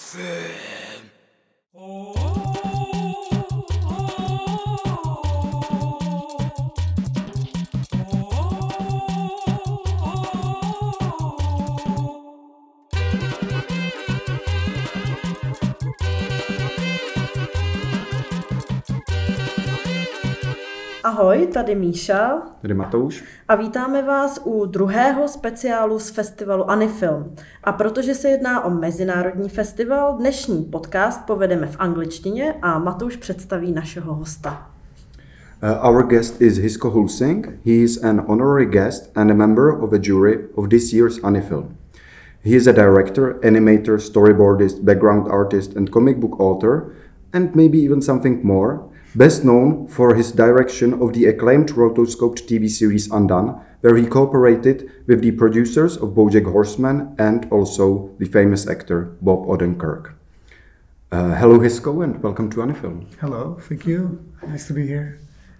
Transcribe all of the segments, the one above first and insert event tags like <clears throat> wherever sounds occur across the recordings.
です。Ahoj, tady Míša. Tady Matouš. A vítáme vás u druhého speciálu z festivalu Anifilm. A protože se jedná o mezinárodní festival, dnešní podcast povedeme v angličtině a Matouš představí našeho hosta. Uh, our guest is Hisko Hulsing. He is an honorary guest and a member of a jury of this year's Anifilm. He is a director, animator, storyboardist, background artist, and comic book author, and maybe even something more, best known for his direction of the acclaimed rotoscoped TV series Undone, where he cooperated with the producers of BoJack Horseman and also the famous actor Bob Odenkirk. Uh, hello, Hisko, and welcome to Anifilm. Hello, thank you. Nice to be here.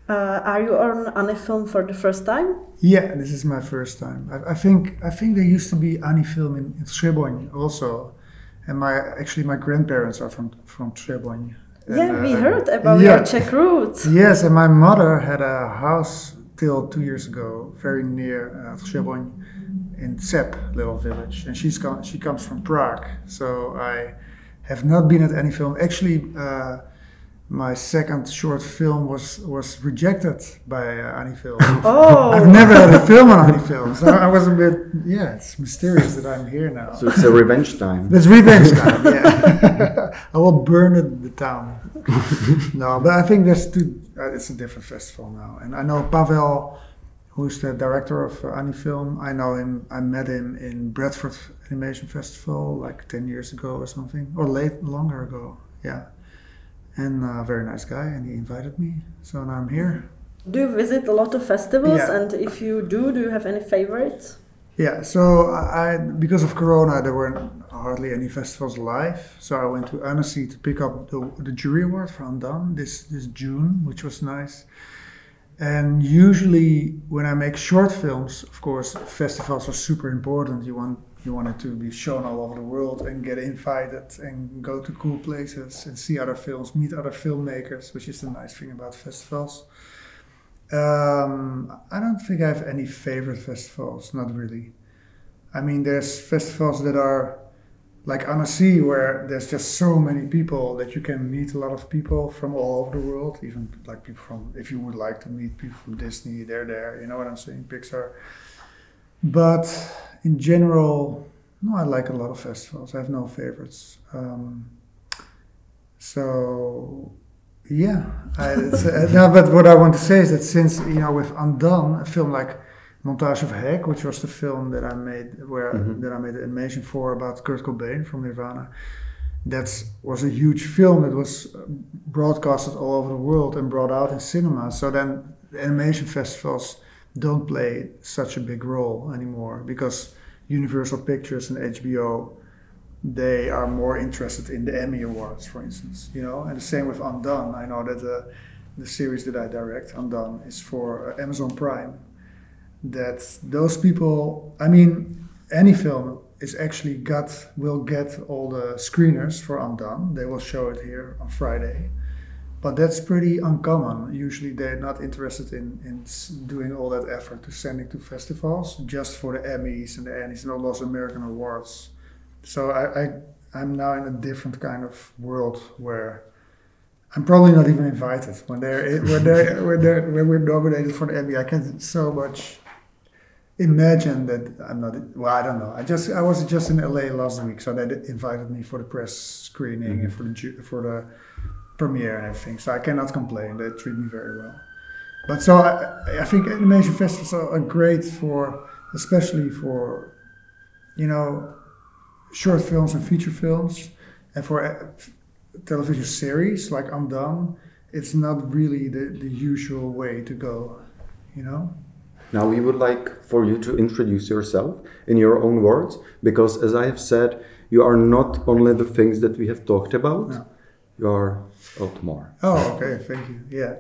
Uh, are you on Anifilm for the first time? Yeah, this is my first time. I, I think I think there used to be Anifilm in, in Třeboň also, and my actually my grandparents are from from Třeboň. Yeah, And, we uh, heard about yeah. your Czech roots. Yes, and my mother had a house till two years ago, very near uh, in Cep, little village, and she's she comes from Prague. So I have not been at Anifilm. Actually, uh, my second short film was was rejected by uh, Anifilm. <laughs> Oh, I've never had a film on Anifilm, so I was a bit yeah. It's mysterious that I'm here now. So it's a revenge time. That's revenge time. Yeah, <laughs> I will burn it, the town. no, but I think there's two. Uh, it's a different festival now, and I know Pavel, who's the director of uh, Anifilm. I know him. I met him in Bradford Animation Festival like ten years ago or something, or late longer ago. Yeah, and a very nice guy, and he invited me, so now I'm here. do you visit a lot of festivals? Yeah. And if you do, do you have any favorites? Yeah, so I because of Corona, there weren't hardly any festivals live. So I went to Annecy to pick up the, the jury award for Undone this this June, which was nice. And usually, when I make short films, of course, festivals are super important. You want you wanted to be shown all over the world and get invited and go to cool places and see other films, meet other filmmakers, which is the nice thing about festivals. Um, I don't think I have any favorite festivals, not really. I mean, there's festivals that are like Annecy, where there's just so many people that you can meet a lot of people from all over the world, even like people from, if you would like to meet people from Disney, they're there, you know what I'm saying, Pixar. But in general, no, I like a lot of festivals. I have no favorites. Um, so yeah, I, uh, no, but what I want to say is that since you know with Undone, a film like Montage of Heck, which was the film that I made where Mhm. that I made the animation for about Kurt Cobain from Nirvana, that was a huge film that was uh, broadcasted all over the world and brought out in cinema. So then the animation festivals don't play such a big role anymore because Universal Pictures and HBO they are more interested in the Emmy Awards, for instance, you know. And the same with Undone. I know that the, the series that I direct, Undone, is for uh, Amazon Prime. That those people, I mean, Anifilm is actually got will get all the screeners for Undone. They will show it here on Friday. But that's pretty uncommon. Usually, they're not interested in, in doing all that effort to sending to festivals just for the Emmys and the Annies and all those American awards. So I, I I'm now in a different kind of world where I'm probably not even invited when they're when they <laughs> when they when we're nominated for the Emmy. I can so much imagine that I'm not. Well, I don't know. I just I was just in LA last week, so they invited me for the press screening mm-hmm. and for the for the premiere and everything. So I cannot complain. They treat me very well. But so I, I think animation festivals are great for, especially for, you know, short films and feature films, and for uh, television series like I'm Undone. It's not really the, the usual way to go, you know. Now we would like for you to introduce yourself in your own words, because as I have said, you are not only the things that we have talked about, No. You are a lot more. Oh, okay, thank you. Yeah.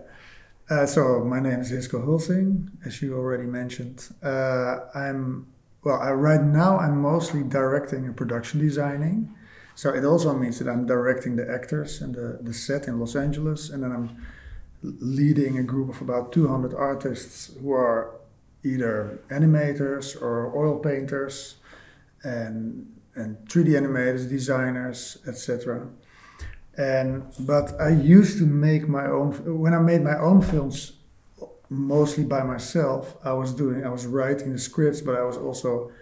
Uh, so my name is Hisko Hulsing, as you already mentioned. Uh, I'm well. I, right now, I'm mostly directing and production designing, So it also means that I'm directing the actors and the, the set in Los Angeles, and then I'm leading a group of about 200 artists who are either animators or oil painters and and 3D animators, designers, etc. And but I used to make my own when I made my own films mostly by myself. I was doing I was writing the scripts, but I was also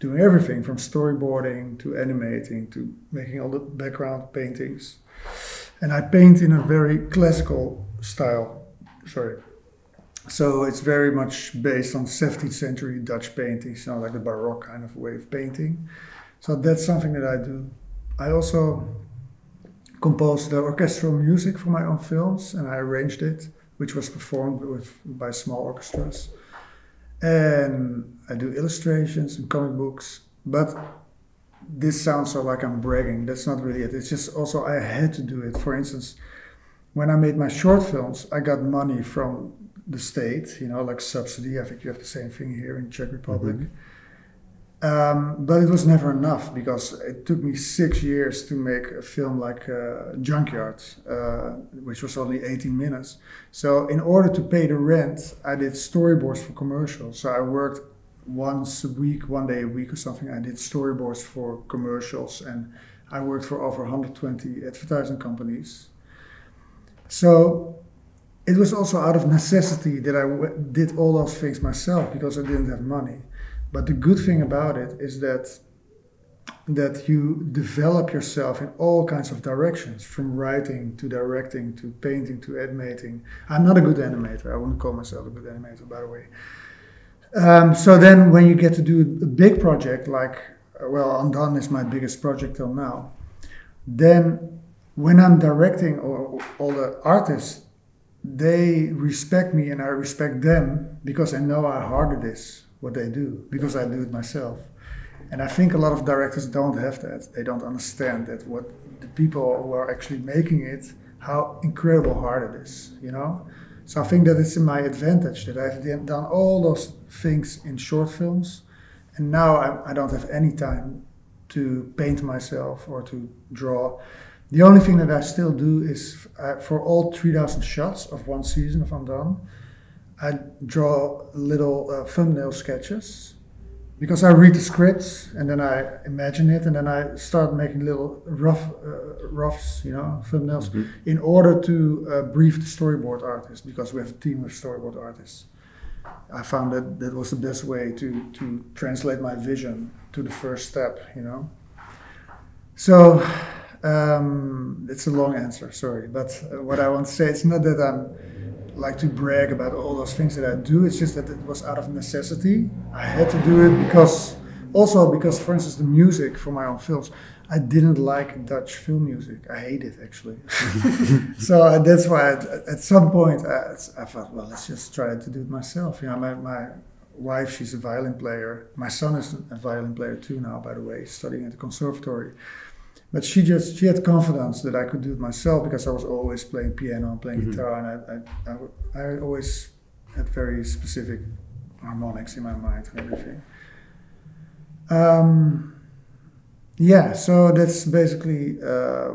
doing everything from storyboarding to animating to making all the background paintings. And I paint in a very classical style. Sorry. So it's very much based on 17th century Dutch paintings, you know, like the Baroque kind of way of painting. So that's something that I do. I also composed the orchestral music for my own films and I arranged it, which was performed with by small orchestras. And I do illustrations and comic books, but this sounds so like I'm bragging. That's not really it. It's just also I had to do it. For instance, when I made my short films, I got money from the state, you know, like subsidy. I think you have the same thing here in Czech Republic. Mm-hmm. Um, but it was never enough because it took me six years to make a film like uh, Junkyard, uh, which was only 18 minutes. So, in order to pay the rent, I did storyboards for commercials. So, I worked once a week, one day a week or something. I did storyboards for commercials and I worked for over 120 advertising companies. So, it was also out of necessity that I w- did all those things myself because I didn't have money. But the good thing about it is that that you develop yourself in all kinds of directions, from writing to directing to painting to animating. I'm not a good animator. I wouldn't call myself a good animator, by the way. Um, so then, when you get to do a big project like, well, Undone is my biggest project till now, then when I'm directing all, all the artists, they respect me and I respect them because I know how hard it is what they do because I do it myself. And I think a lot of directors don't have that. They don't understand that what the people who are actually making it, how incredible hard it is, you know? So I think that it's in my advantage that I've done all those things in short films. And now I, I don't have any time to paint myself or to draw. The only thing that I still do is uh, for all 3,000 shots of one season of Undone, I draw little uh, thumbnail sketches because I read the scripts and then I imagine it and then I start making little rough uh, roughs, you know, thumbnails mm-hmm. in order to uh, brief the storyboard artist because we have a team of storyboard artists. I found that that was the best way to to translate my vision to the first step, you know. So um, it's a long answer, sorry, but uh, what I want to say it's not that I'm like to brag about all those things that I do. It's just that it was out of necessity. I had to do it because, also because, for instance, the music for my own films, I didn't like Dutch film music. I hate it actually. <laughs> <laughs> so uh, that's why I, at some point I, I, thought, well, let's just try to do it myself. You know, my, my wife, she's a violin player. My son is a violin player too now, by the way, studying at the conservatory. But she just she had confidence that I could do it myself because I was always playing piano and playing mm-hmm. guitar, and I, I, I, I always had very specific harmonics in my mind and everything. Um, yeah, so that's basically uh,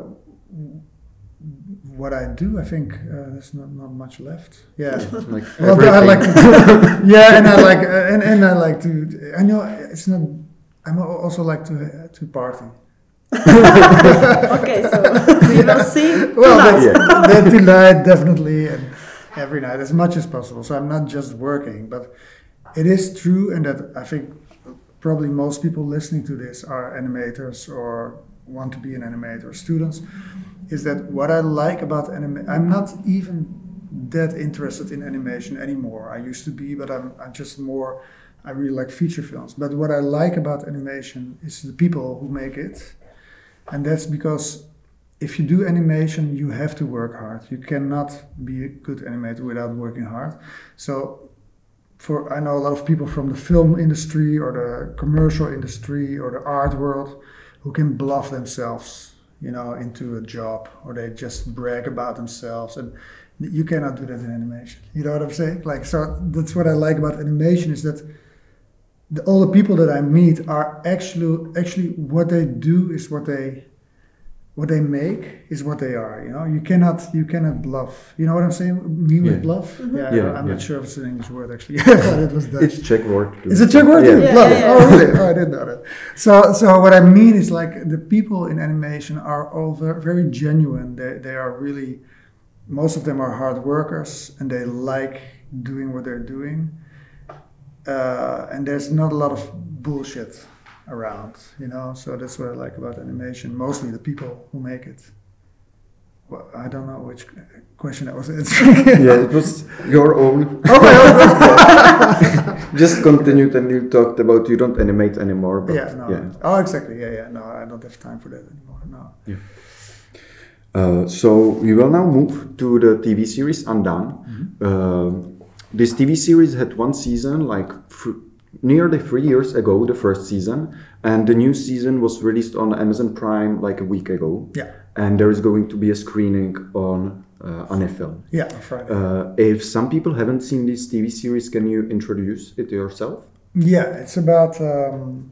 what I do. I think uh, there's not, not much left. Yeah, like <laughs> well, I like to, <laughs> yeah, and I like uh, and, and I like to. I know it's not. I'm also like to to party. <laughs> okay, so <laughs> we will see well, tonight. Then, <laughs> then tonight, definitely, and every night as much as possible. So I'm not just working, but it is true, and that I think probably most people listening to this are animators or want to be an animator, students. Is that what I like about anime? I'm not even that interested in animation anymore. I used to be, but I'm, I'm just more. I really like feature films. But what I like about animation is the people who make it and that's because if you do animation, you have to work hard. You cannot be a good animator without working hard. So, for I know a lot of people from the film industry or the commercial industry or the art world who can bluff themselves, you know, into a job or they just brag about themselves and you cannot do that in animation. You know what I'm saying? Like so that's what I like about animation is that the, all the people that I meet are actually actually what they do is what they what they make is what they are. You know, you cannot you cannot bluff. You know what I'm saying? Me with Yeah. bluff. Mm-hmm. Yeah, Yeah, I'm yeah. not sure if it's an English word actually. <laughs> It was Dutch. It's Czech word. too. It's a Czech word. Yeah. Yeah, Bluff. yeah, Oh, yeah. really? Oh, I didn't know that. So, so what I mean is like the people in animation are all ver- very genuine. They, they are really, most of them are hard workers and they like doing what they're doing. Uh, and there's not a lot of bullshit around, you know. So that's what I like about animation. Mostly the people who make it. Well, I don't know which question that was answering. <laughs> yeah, it was your own. <laughs> <laughs> Just continued and you talked about you don't animate anymore. But yeah, no. Oh, exactly. Yeah, yeah. No, I don't have time for that anymore. No. Uh, so we will now move to the TV series Undone. Uh, this TV series had one season, like nearly three years ago, the first season, and the new season was released on Amazon Prime like a week ago. Yeah. And there is going to be a screening on uh, Anifilm. Yeah, Friday. Uh, if some people haven't seen this TV series, can you introduce it yourself? Yeah, it's about um,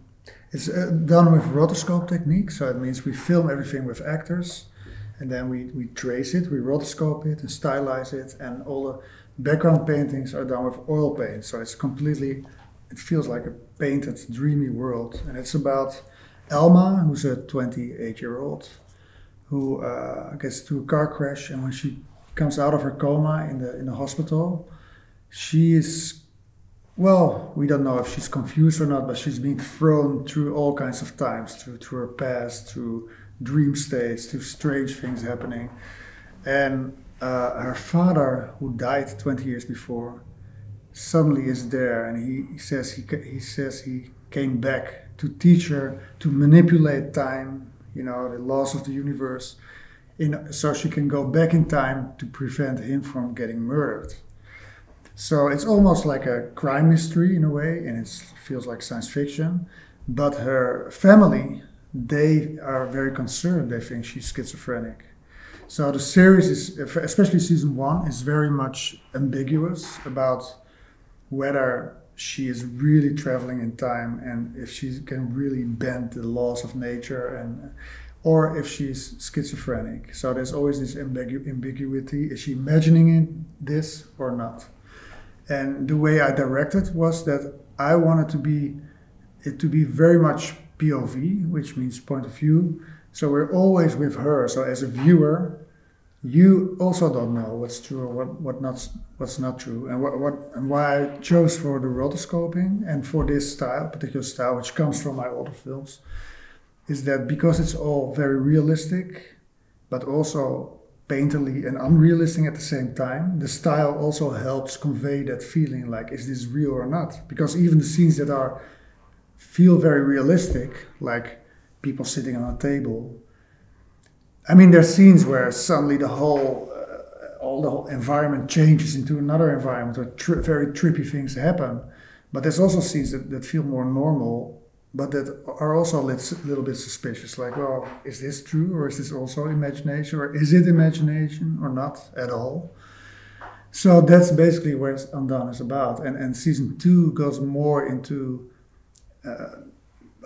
it's uh, done with rotoscope technique. So it means we film everything with actors, and then we, we trace it, we rotoscope it, and stylize it, and all the background paintings are done with oil paint. So it's completely, it feels like a painted, dreamy world, and it's about Alma, who's a 28 year old, who uh, gets into a car crash, and when she comes out of her coma in the in the hospital, she is well, we don't know if she's confused or not, but she's being thrown through all kinds of times, through through her past, through dream states, through strange things happening. And uh, her father, who died 20 years before, suddenly is there, and he, says he he says he came back to teach her to manipulate time, you know, the laws of the universe, in, so she can go back in time to prevent him from getting murdered. So it's almost like a crime mystery in a way, and it feels like science fiction. But her family, they are very concerned. They think she's schizophrenic. So the series is, especially season one, is very much ambiguous about whether she is really traveling in time and if she can really bend the laws of nature and or if she's schizophrenic. So there's always this ambigu- ambiguity. Is she imagining it, this or not? And the way I directed was that I wanted to be it to be very much POV, which means point of view. So we're always with her. So as a viewer, you also don't know what's true or what, what not what's not true. And what, what and why I chose for the rotoscoping and for this style, particular style, which comes from my older films, is that because it's all very realistic, but also painterly and unrealistic at the same time, the style also helps convey that feeling like, is this real or not? Because even the scenes that are feel very realistic, like people sitting on a table. I mean, there's scenes where suddenly the whole, uh, all the whole environment changes into another environment where tri- very trippy things happen. But there's also scenes that, that feel more normal, but that are also a lit- little bit suspicious. Like, well, is this true or is this also imagination or is it imagination or not at all? So that's basically what Undone is about. And, and season two goes more into uh,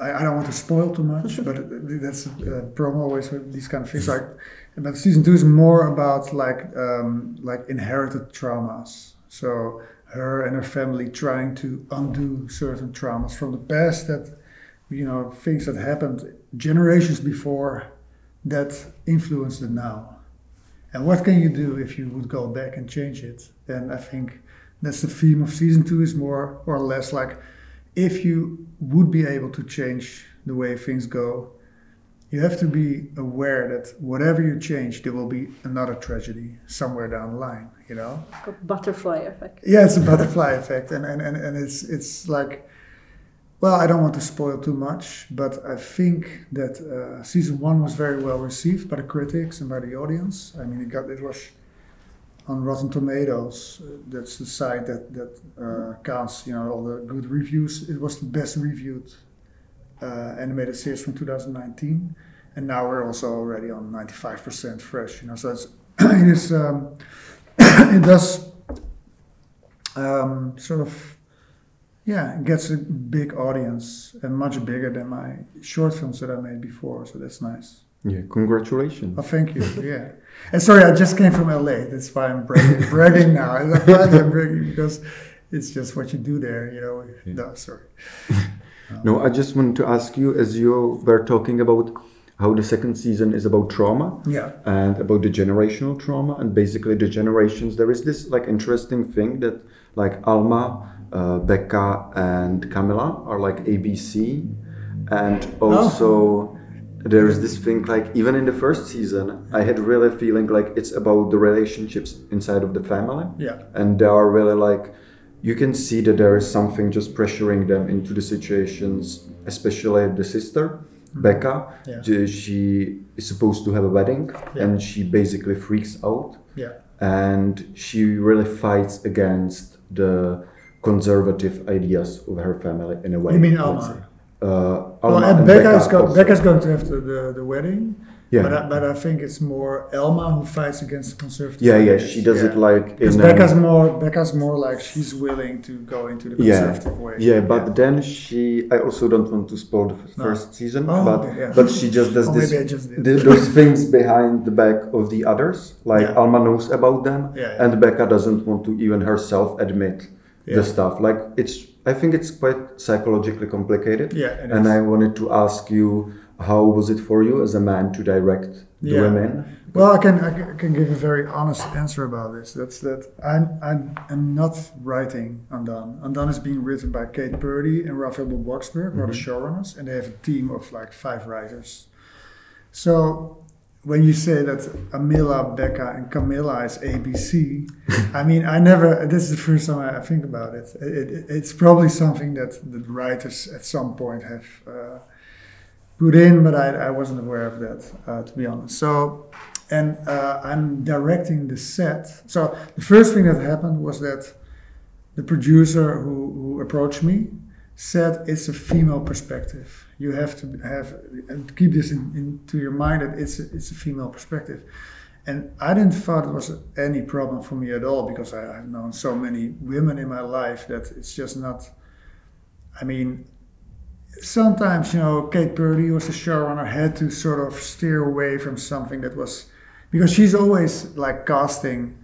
I, I don't want to spoil too much, but that's a promo always with these kind of things. Like, but season two is more about like um, like inherited traumas. So her and her family trying to undo certain traumas from the past that you know things that happened generations before that influence the now. And what can you do if you would go back and change it? And I think that's the theme of season two is more or less like if you would be able to change the way things go, you have to be aware that whatever you change, there will be another tragedy somewhere down the line, you know? Butterfly effect. Yeah, it's a butterfly <laughs> effect. And, and, and, and it's, it's like, well, I don't want to spoil too much, but I think that uh, season one was very well received by the critics and by the audience. I mean, it got it was on Rotten Tomatoes. Uh, that's the site that that uh, counts, you know, all the good reviews. It was the best reviewed uh, animated series from 2019, and now we're also already on 95% fresh. You know, so it's <coughs> it is um, <coughs> it does um, sort of yeah, it gets a big audience and much bigger than my short films that I made before. So that's nice. Yeah, congratulations. Oh, thank you. Yeah. And sorry, I just came from LA. That's why I'm bragging, <laughs> bragging now. I'm bragging because it's just what you do there, you know. No, sorry. <laughs> No, I just wanted to ask you, as you were talking about how the second season is about trauma Yeah. and about the generational trauma and basically the generations. There is this like interesting thing that like Alma, uh, Becca, and Camilla are like ABC, and also. There is this thing like even in the first season, I had really feeling like it's about the relationships inside of the family Yeah. and they are really like you can see that there is something just pressuring them into the situations especially the sister mm-hmm. becca Yeah. she is supposed to have a wedding Yeah. and she basically freaks out Yeah. and she really fights against the conservative ideas of her family in a way You mean Alma? Say. uh, Well, Alma and Becca, is go- also. Becca's going to have the, the, the wedding. Yeah. But I, but I think it's more Alma who fights against the conservative. yeah yeah she does it like Because in Becca's a, more Becca's more like she's willing to go into the yeah conservative way. yeah but then she i also don't want to spoil the f- No. first season Oh, but okay, yeah. but she just <laughs> does Or this just did. th- those things behind the back of the others like Yeah. alma knows about them Yeah, yeah. and becca doesn't want to even herself admit Yeah. the stuff like it's i think it's quite psychologically complicated Yeah, and i wanted to ask you how was it for you as a man to direct the Yeah. women Well, I can I can- give a very honest answer about this. That's that I'm I'm, I'm not writing Undone. Undone is being written by Kate Purdy and Raphael Bob-Waksberg, who are the mm-hmm. showrunners, and they have a team of like five writers. So when you say that Alma, Becca, and Camilla is ABC, I mean, I never. This is the first time I think about it. It, it. It's probably something that the writers at some point have uh, put in, but I, I wasn't aware of that, uh, to be honest. So, and uh, I'm directing the set. So the first thing that happened was that the producer who, who approached me said it's a female perspective. You have to have and keep this in, into your mind that it's a, it's a female perspective. And I didn't thought it was any problem for me at all because I, I've known so many women in my life that it's just not. I mean, sometimes you know Kate Purdy was the showrunner had to sort of steer away from something that was because she's always like casting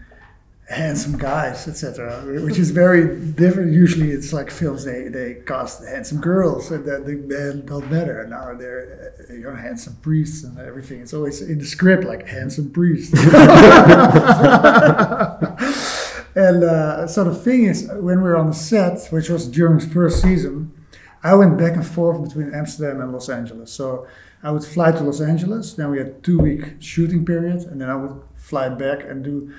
handsome guys etc which is very different. Usually it's like films they, they cast handsome girls and that they, they don't matter now they're you know handsome priests and everything. It's always in the script like handsome priest. <laughs> And uh, so the thing is when we were on the set which was during the first season I went back and forth between Amsterdam and Los Angeles. So I would fly to Los Angeles, then we had two week shooting period, and then I would fly back and do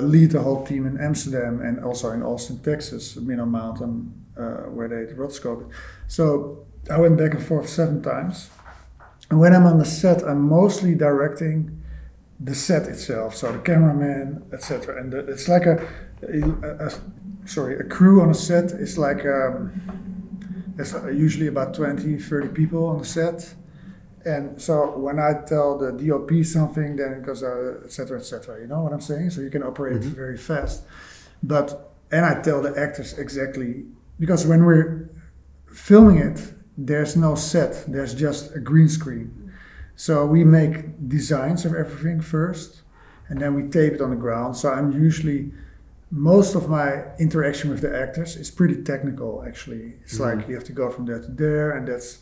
lead the whole team in Amsterdam and also in Austin, Texas, Minnow Mountain, uh, where they rotoscoped. So I went back and forth seven times. And when I'm on the set, I'm mostly directing the set itself, so the cameraman, etc. And the, it's like a, a, a, sorry, a crew on a set is like. Um, usually about 20, 30 people on the set. And so when I tell the DOP something, then it goes, uh, et cetera, et cetera. You know what I'm saying? So you can operate very fast. But, and I tell the actors exactly, because when we're filming it, there's no set, there's just a green screen. So we make designs of everything first, and then we tape it on the ground. So I'm usually most of my interaction with the actors is pretty technical actually it's like you have to go from there to there and that's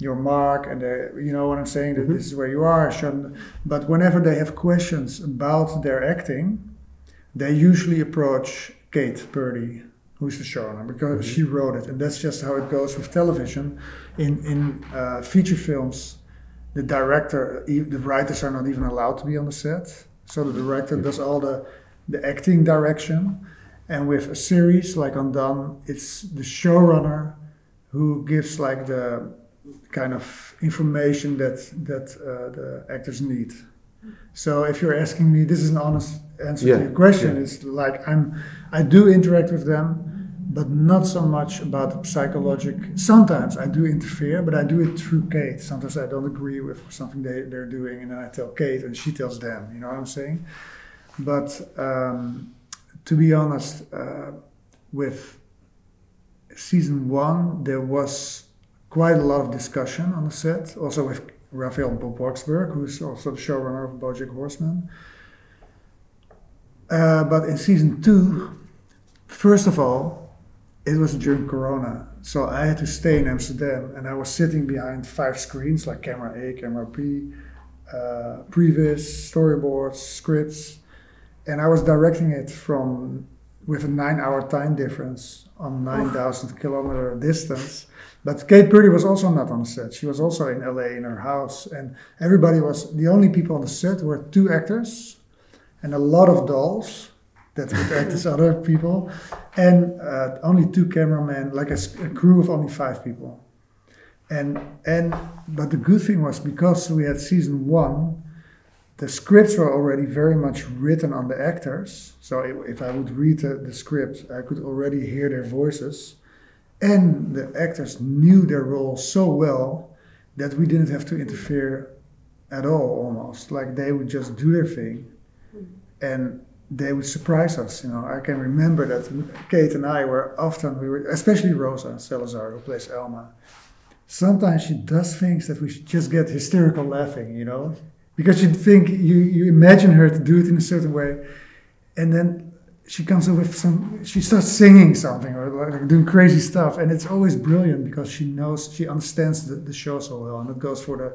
your mark and they, you know what i'm saying? That mm-hmm. this is where you are. Shouldn't- but whenever they have questions about their acting they usually approach kate purdy who's the showrunner because mm-hmm. she wrote it. And that's just how it goes with television. In in uh, feature films the director the writers are not even allowed to be on the set. So the director mm-hmm. does all the the acting direction. And with a series like Undone, it's the showrunner who gives like the kind of information that that uh, the actors need. So if you're asking me, this is an honest answer Yeah, to your question. yeah. It's like I'm, I do interact with them, but not so much about the psychologic. Sometimes I do interfere, but I do it through Kate. Sometimes I don't agree with something they, they're doing, and then I tell Kate, and she tells them. You know what I'm saying? But um, to be honest, uh, with season one, there was quite a lot of discussion on the set, also with Raphael Bob who's also the showrunner of BoJack Horseman. Uh, but in season two, first of all, it was during Corona, so I had to stay in Amsterdam, and I was sitting behind five screens like camera A, camera B, uh, previs, storyboards, scripts, and I was directing it from with a nine-hour time difference on 9,000 kilometer distance. But Kate Purdy was also not on the set. She was also in LA in her house, and everybody was the only people on the set were two actors and a lot of dolls that would act as <laughs> other people, and uh, only two cameramen, like a, a, crew of only five people. And and but the good thing was because we had season one, the scripts were already very much written on the actors. So if, if I would read the, the script, I could already hear their voices, and the actors knew their role so well that we didn't have to interfere at all almost like they would just do their thing mm-hmm. and they would surprise us. You know, I can remember that Kate and I were often we were, especially Rosa Salazar, who plays Alma. Sometimes she does things that we just get hysterical laughing. You know, because you think you you imagine her to do it in a certain way, and then she comes up with some. She starts singing something or like doing crazy stuff, and it's always brilliant because she knows she understands the, the show so well, and it goes for the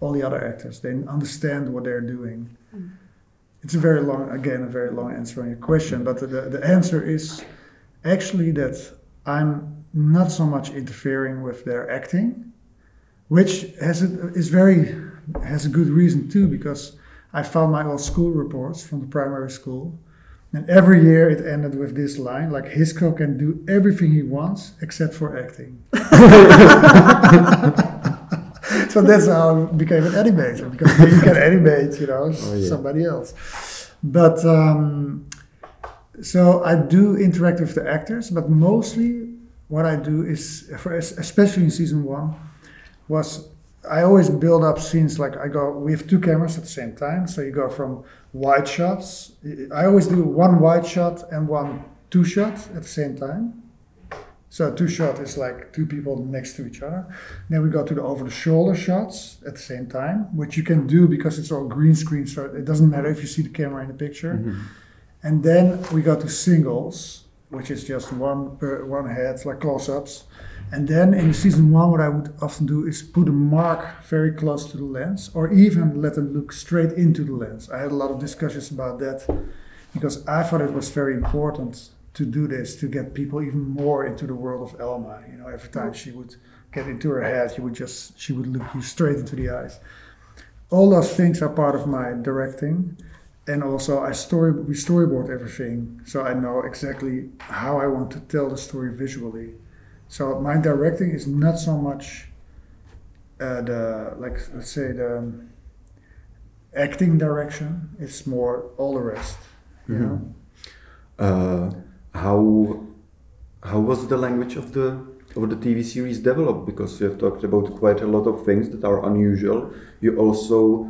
all the other actors. They understand what they're doing. Mm it's a very long, again, a very long answer on your question, but the, the answer is actually that I'm not so much interfering with their acting, which has a, is very has a good reason too, because I found my old school reports from the primary school, and every year it ended with this line: like Hisko can do everything he wants except for acting. <laughs> so that's how I became an animator because you can animate, you know, oh, yeah. somebody else. But um, so I do interact with the actors, but mostly what I do is, for, especially in season one, was I always build up scenes like I go. We have two cameras at the same time, so you go from wide shots. I always do one wide shot and one two shot at the same time so two shot is like two people next to each other. Then we go to the over the shoulder shots at the same time, which you can do because it's all green screen, so it doesn't matter if you see the camera in the picture. Mm-hmm. And then we go to singles, which is just one per one head, like close ups. And then in season one, what I would often do is put a mark very close to the lens, or even let them look straight into the lens. I had a lot of discussions about that because I thought it was very important to do this to get people even more into the world of Alma. You know, every time she would get into her head, she would just she would look you straight into the eyes. All those things are part of my directing, and also I story we storyboard everything, so I know exactly how I want to tell the story visually. So my directing is not so much uh, the like let's say the acting direction. It's more all the rest. You mm-hmm. know. Uh, how how was the language of the of the TV series developed? Because you have talked about quite a lot of things that are unusual. You also,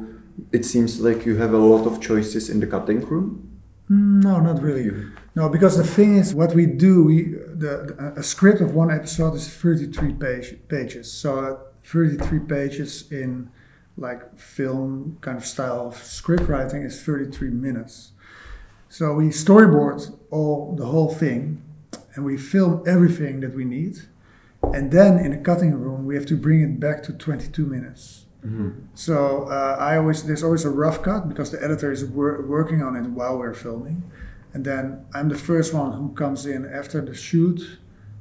it seems like you have a lot of choices in the cutting room. No, not really. No, because the thing is, what we do, we the, a script of one episode is thirty-three page, pages. So thirty-three pages in like film kind of style of script writing is thirty-three minutes. So we storyboard all the whole thing, and we film everything that we need, and then in the cutting room we have to bring it back to 22 minutes. Mm-hmm. So uh, I always there's always a rough cut because the editor is wor- working on it while we're filming, and then I'm the first one who comes in after the shoot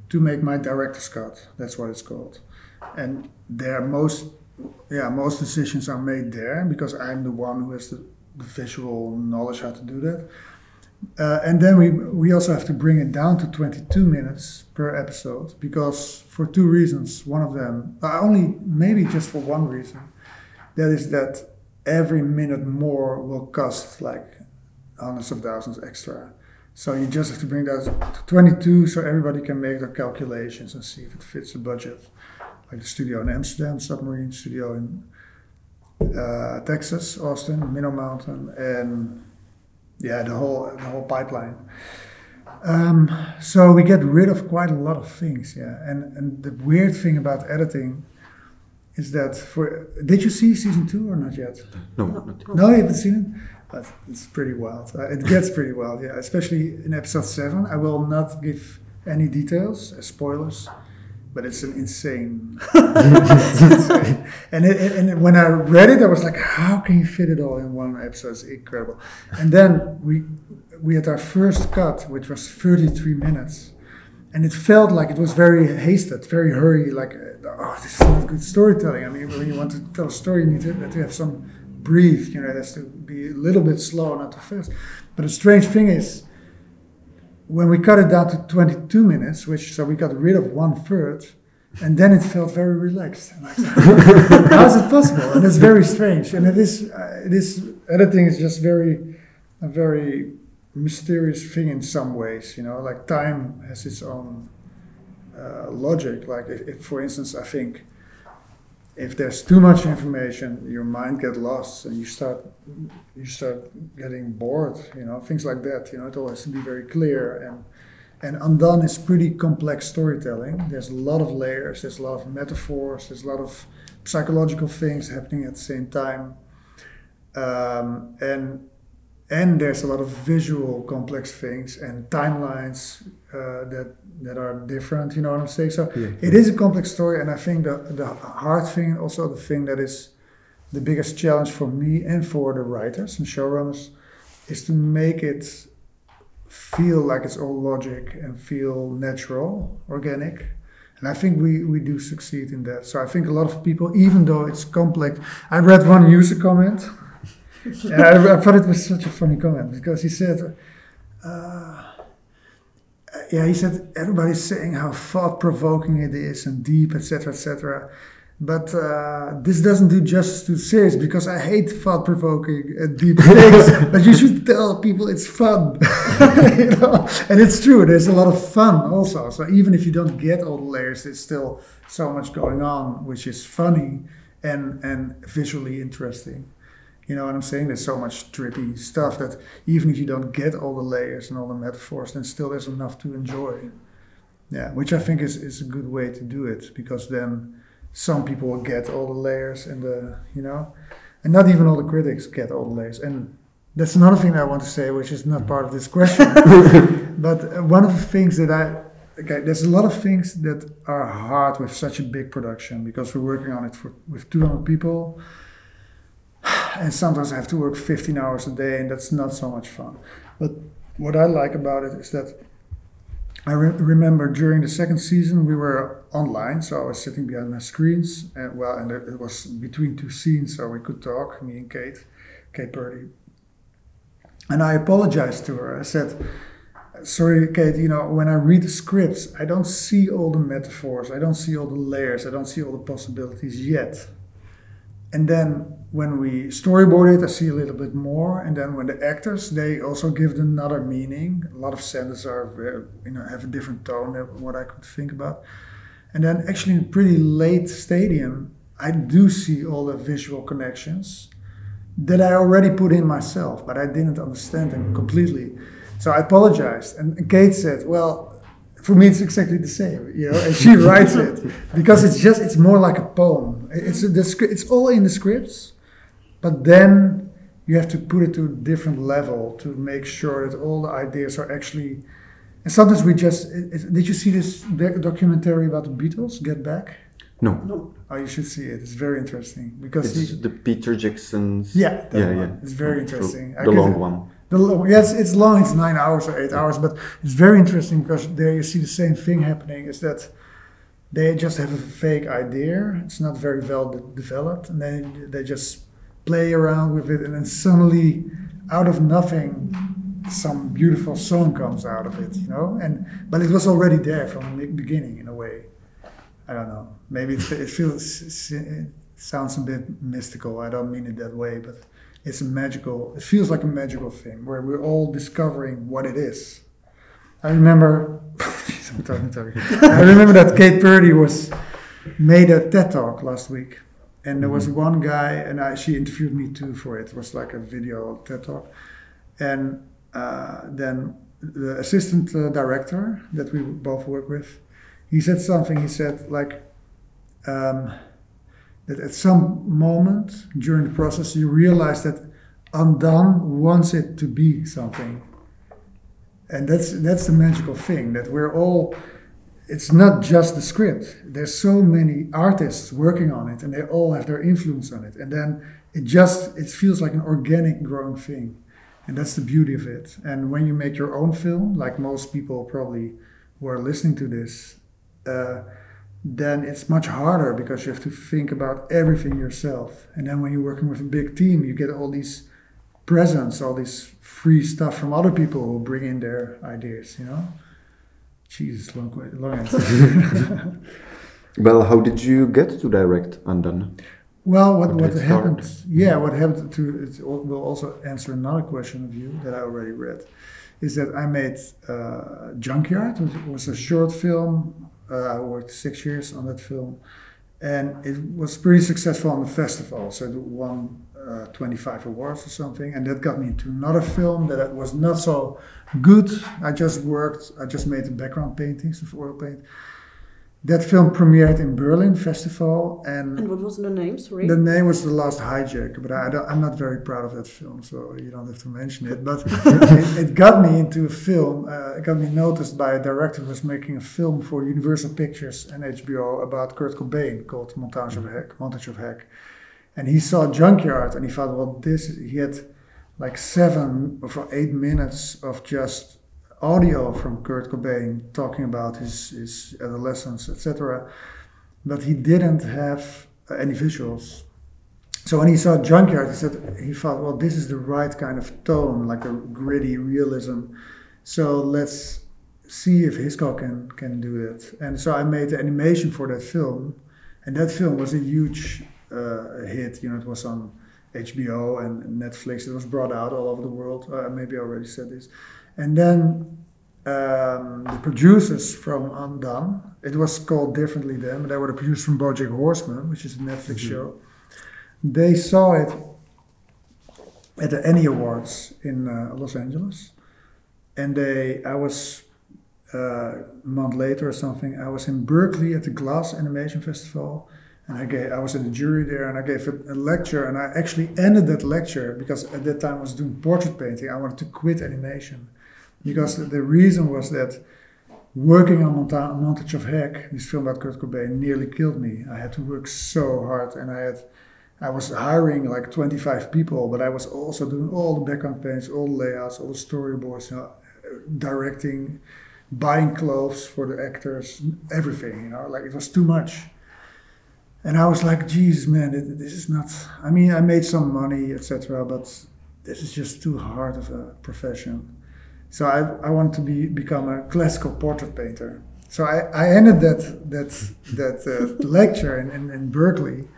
to make my director's cut. That's what it's called, and there most yeah most decisions are made there because I'm the one who has the, the visual knowledge how to do that. Uh, and then we, we also have to bring it down to 22 minutes per episode because for two reasons. One of them, uh, only maybe just for one reason, that is that every minute more will cost like hundreds of thousands extra. So you just have to bring that to 22 so everybody can make their calculations and see if it fits the budget. Like the studio in Amsterdam, submarine studio in uh, Texas, Austin, Minnow Mountain, and yeah, the whole the whole pipeline. Um, so we get rid of quite a lot of things, yeah. And and the weird thing about editing is that for did you see season two or not yet? No, not No, you haven't seen it. It's pretty wild. Uh, it gets pretty wild, yeah. Especially in episode seven. I will not give any details, as spoilers, but it's an insane. <laughs> it's insane. And it, and when I read it, I was like, how can you fit it all in one episode? It's incredible. And then we we had our first cut, which was 33 minutes. And it felt like it was very hasted, very hurry, like, oh, this is not good storytelling. I mean, when you want to tell a story, you need to, to have some breathe, you know, it has to be a little bit slow, not too fast. But the strange thing is, when we cut it down to 22 minutes, which so we got rid of one third, and then it felt very relaxed. And I said, <laughs> How is it possible? And it's very strange. And it is, uh, editing is just very, a very mysterious thing in some ways. You know, like time has its own uh, logic. Like if, if, for instance, I think if there's too much information, your mind get lost and you start you start getting bored. You know, things like that. You know, it always to be very clear and. And Undone is pretty complex storytelling. There's a lot of layers, there's a lot of metaphors, there's a lot of psychological things happening at the same time. Um, and and there's a lot of visual complex things and timelines uh, that that are different. You know what I'm saying? So yeah. it is a complex story, and I think the the hard thing, also the thing that is the biggest challenge for me and for the writers and showrunners, is to make it feel like it's all logic and feel natural, organic. And I think we, we do succeed in that. So I think a lot of people, even though it's complex, I read one user comment and I, I, thought it was such a funny comment because he said, uh, yeah, he said everybody's saying how thought-provoking it is and deep, etc., etc. But uh, this doesn't do justice to the series because I hate thought-provoking and deep <laughs> things. but you should tell people it's fun, <laughs> you know. And it's true. There's a lot of fun also. So even if you don't get all the layers, there's still so much going on, which is funny and and visually interesting. You know what I'm saying? There's so much trippy stuff that even if you don't get all the layers and all the metaphors, then still there's enough to enjoy. Yeah, which I think is, is a good way to do it because then some people will get all the layers and the, you know, and not even all the critics get all the layers. And that's another thing that I want to say, which is not part of this question. <laughs> but uh, one of the things that I, okay, there's a lot of things that are hard with such a big production because we're working on it for, with 200 people <sighs> and sometimes I have to work 15 hours a day, and that's not so much fun. But what I like about it is that I re- remember during the second season we were online, so I was sitting behind my screens, and well, and it was between two scenes, so we could talk, me and Kate, Kate Purdy. And I apologized to her. I said, "Sorry, Kate. You know, when I read the scripts, I don't see all the metaphors, I don't see all the layers, I don't see all the possibilities yet." And then when we storyboard it, I see a little bit more. And then when the actors, they also give it another meaning. A lot of sentences are, very, you know, have a different tone than what I could think about. And then actually in a pretty late stadium, I do see all the visual connections that I already put in myself, but I didn't understand them completely. So I apologized. And Kate said, well, for me it's exactly the same you know and she <laughs> writes it because it's just it's more like a poem it's a, the it's all in the scripts but then you have to put it to a different level to make sure that all the ideas are actually and sometimes we just it, it, did you see this documentary about the beatles get back? No. No. Oh you should see it. It's very interesting because it's he, the peter jackson's yeah yeah yeah. It's very oh, interesting. The, the long one. the, long, yes, it's long. It's nine hours or eight hours, but it's very interesting because there you see the same thing happening. Is that they just have a fake idea. It's not very well de- developed, and then they just play around with it, and then suddenly, out of nothing, some beautiful song comes out of it. You know, and but it was already there from the beginning in a way. I don't know. Maybe it, it feels it sounds a bit mystical. I don't mean it that way, but it's a magical, it feels like a magical thing where we're all discovering what it is. I remember, I'm talking, talking. I remember that Kate Purdy was made a TED talk last week, and there was mm-hmm. one guy, and I, she interviewed me too for it. It was like a video TED talk, and uh, then the assistant uh, director that we both work with, he said something. He said like, um, that at some moment during the process you realize that undone wants it to be something and that's that's the magical thing that we're all it's not just the script. There's so many artists working on it and they all have their influence on it. And then it just it feels like an organic growing thing. And that's the beauty of it. And when you make your own film like most people probably who are listening to this uh, then it's much harder because you have to think about everything yourself. And then when you're working with a big team you get all these presents all this free stuff from other people who bring in their ideas you know jesus long, long answer Well, how did you get to direct Undone? Well, what, what happened? start? Yeah, what happened to it will also answer another question of you that I already read, is that I made uh, Junkyard. It was a short film. Uh, I worked six years on that film, and it was pretty successful on the festival. So it won uh, 25 awards or something, and that got me into another film that was not so good. I just worked. I just made the background paintings of oil paint. That film premiered in Berlin Festival, and And what was the name? Sorry. the name was The Last Hijack, but I don't, I'm not very proud of that film, so you don't have to mention it. But <laughs> it, it got me into a film. Uh, it got me noticed by a director who was making a film for Universal Pictures and HBO about Kurt Cobain called Montage of Heck. Montage of Heck. And he saw Junkyard and he thought, well, this, he had like seven or eight minutes of just audio from Kurt Cobain talking about his, his adolescence, etc. But he didn't have any visuals. So when he saw Junkyard, he said he thought, well, this is the right kind of tone, like a gritty realism. So let's see if Hisko can can do it. And so I made the animation for that film, and that film was a huge uh, hit. You know, it was on HBO and Netflix. It was brought out all over the world. Uh, maybe I already said this. And then um, the producers from Undone, it was called differently then, but they were the producers from BoJack Horseman, which is a Netflix show. They saw it at the Annie Awards in uh, Los Angeles, and they, I was uh, a month later or something, I was in Berkeley at the GLAS Animation Festival, and I gave, I was in the jury there, and I gave a, a lecture, and I actually ended that lecture because at that time I was doing portrait painting. I wanted to quit animation because the, reason was that working on Monta- Montage of Heck, this film about Kurt Cobain, nearly killed me. I had to work so hard, and I had. I was hiring like 25 people, but I was also doing all the background paints, all the layouts, all the storyboards, you know, directing, buying clothes for the actors, everything, you know, like it was too much. And I was like, Jesus, man, this is not. I mean, I made some money, etc., but this is just too hard of a profession. So I, I want to be become a classical portrait painter. So I, I ended that that that uh, <laughs> lecture in, in, in Berkeley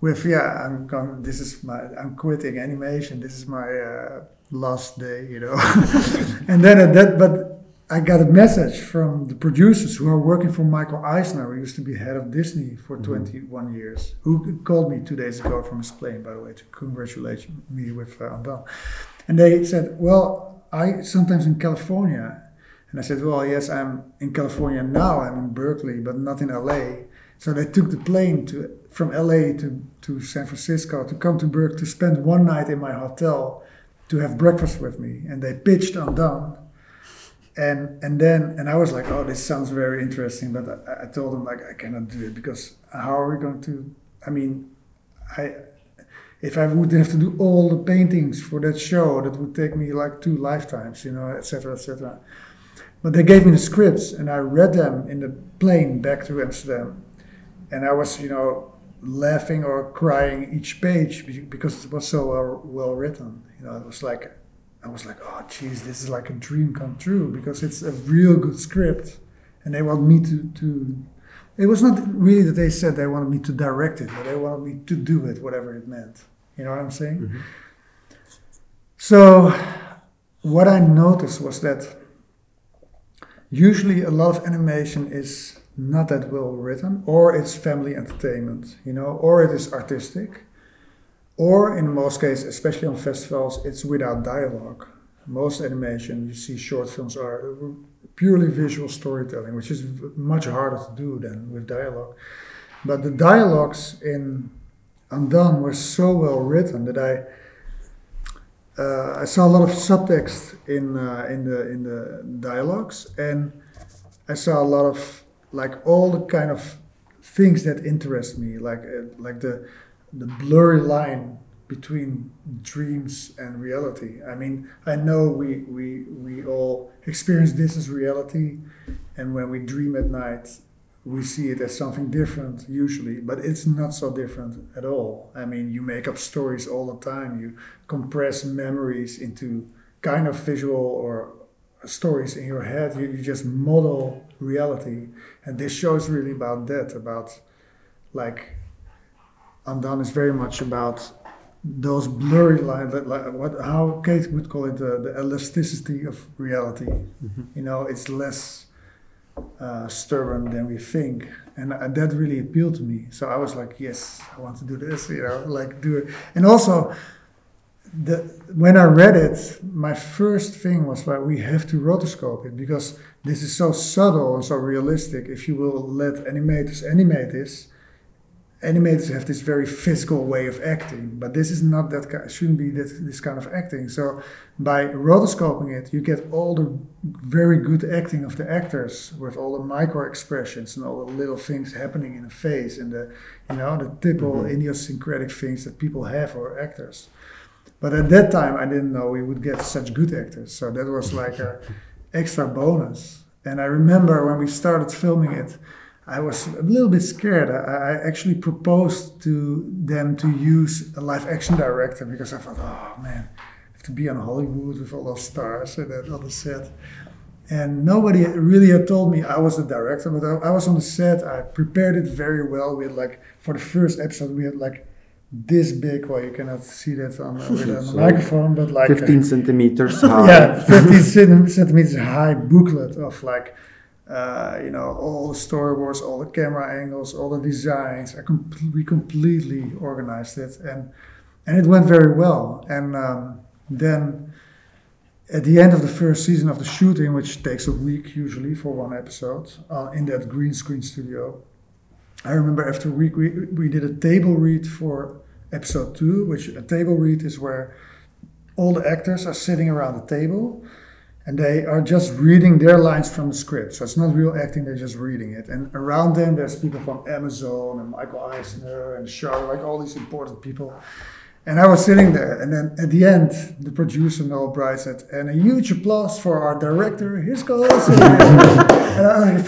with yeah I'm going this is my I'm quitting animation this is my uh, last day you know <laughs> and then at that but I got a message from the producers who are working for Michael Eisner who used to be head of Disney for 21 years who called me two days ago from his plane by the way to congratulate me with uh, Undone and they said well I sometimes in California and I said well yes I'm in California now I'm in Berkeley but not in LA so they took the plane to from LA to, to San Francisco to come to Berkeley to spend one night in my hotel to have breakfast with me. And they pitched Undone. And and then and I was like, oh, this sounds very interesting. But I, I told them like I cannot do it because how are we going to? I mean, I if I would have to do all the paintings for that show, that would take me like two lifetimes, you know, etc., etc. But they gave me the scripts, and I read them in the plane back to Amsterdam, and I was, you know, laughing or crying each page because it was so well written. You know, it was like, I was like, oh, geez, this is like a dream come true because it's a real good script, and they want me to to. It was not really that they said they wanted me to direct it, but they wanted me to do it, whatever it meant. You know what I'm saying? Mm-hmm. So, what I noticed was that usually a lot of animation is not that well written, or it's family entertainment, you know, or it is artistic, or in most cases, especially on festivals, it's without dialogue. Most animation, you see short films are purely visual storytelling, which is much harder to do than with dialogue. But the dialogues in Undone were so well written that I uh, I saw a lot of subtext in uh, in the in the dialogues, and I saw a lot of like all the kind of things that interest me, like uh, like the the blurry line between dreams and reality. I mean, I know we we we all experience this as reality, and when we dream at night, we see it as something different usually, but it's not so different at all. I mean, you make up stories all the time. You compress memories into kind of visual or stories in your head. You, you just model reality, and this show is really about that. About like Undone is very much about those blurry lines, like what how Kate would call it the, the elasticity of reality. Mm-hmm. You know, it's less uh, stubborn than we think, and uh, that really appealed to me. So I was like, yes, I want to do this. You know, <laughs> like do it. And also, the when I read it, my first thing was like, we have to rotoscope it because this is so subtle and so realistic. If you will let animators animate this, animators have this very physical way of acting, but this is not that kind, shouldn't be this, this kind of acting. So by rotoscoping it, you get all the very good acting of the actors with all the micro expressions and all the little things happening in the face and the you know the typical mm-hmm. idiosyncratic things that people have or actors. But at that time, I didn't know we would get such good actors. So that was like a <laughs> extra bonus. And I remember when we started filming it I was a little bit scared. I, I, actually proposed to them to use a live action director because I thought, oh man, I have to be on Hollywood with all those stars and that on the set. And nobody really had told me I was the director, but I, I was on the set. I prepared it very well. We had like, for the first episode, we had like this big. Well, you cannot see that on, uh, with <laughs> a so microphone, but like 15 uh, centimeters <laughs> high. yeah, 15 <laughs> centimeters high booklet of like uh, you know, all the storyboards, all the camera angles, all the designs. Com- we completely organized it, and and it went very well. And um, then at the end of the first season of the shooting, which takes a week usually for one episode, uh, in that green screen studio, I remember after a week we we did a table read for episode two, which a table read is where all the actors are sitting around the table and they are just reading their lines from the script. So it's not real acting; they're just reading it. And around them, there's people from Amazon and Michael Eisner and Char, like all these important people. And I was sitting there, and then at the end, the producer Noel Bright said, "And a huge applause for our director, Hisko." and I like,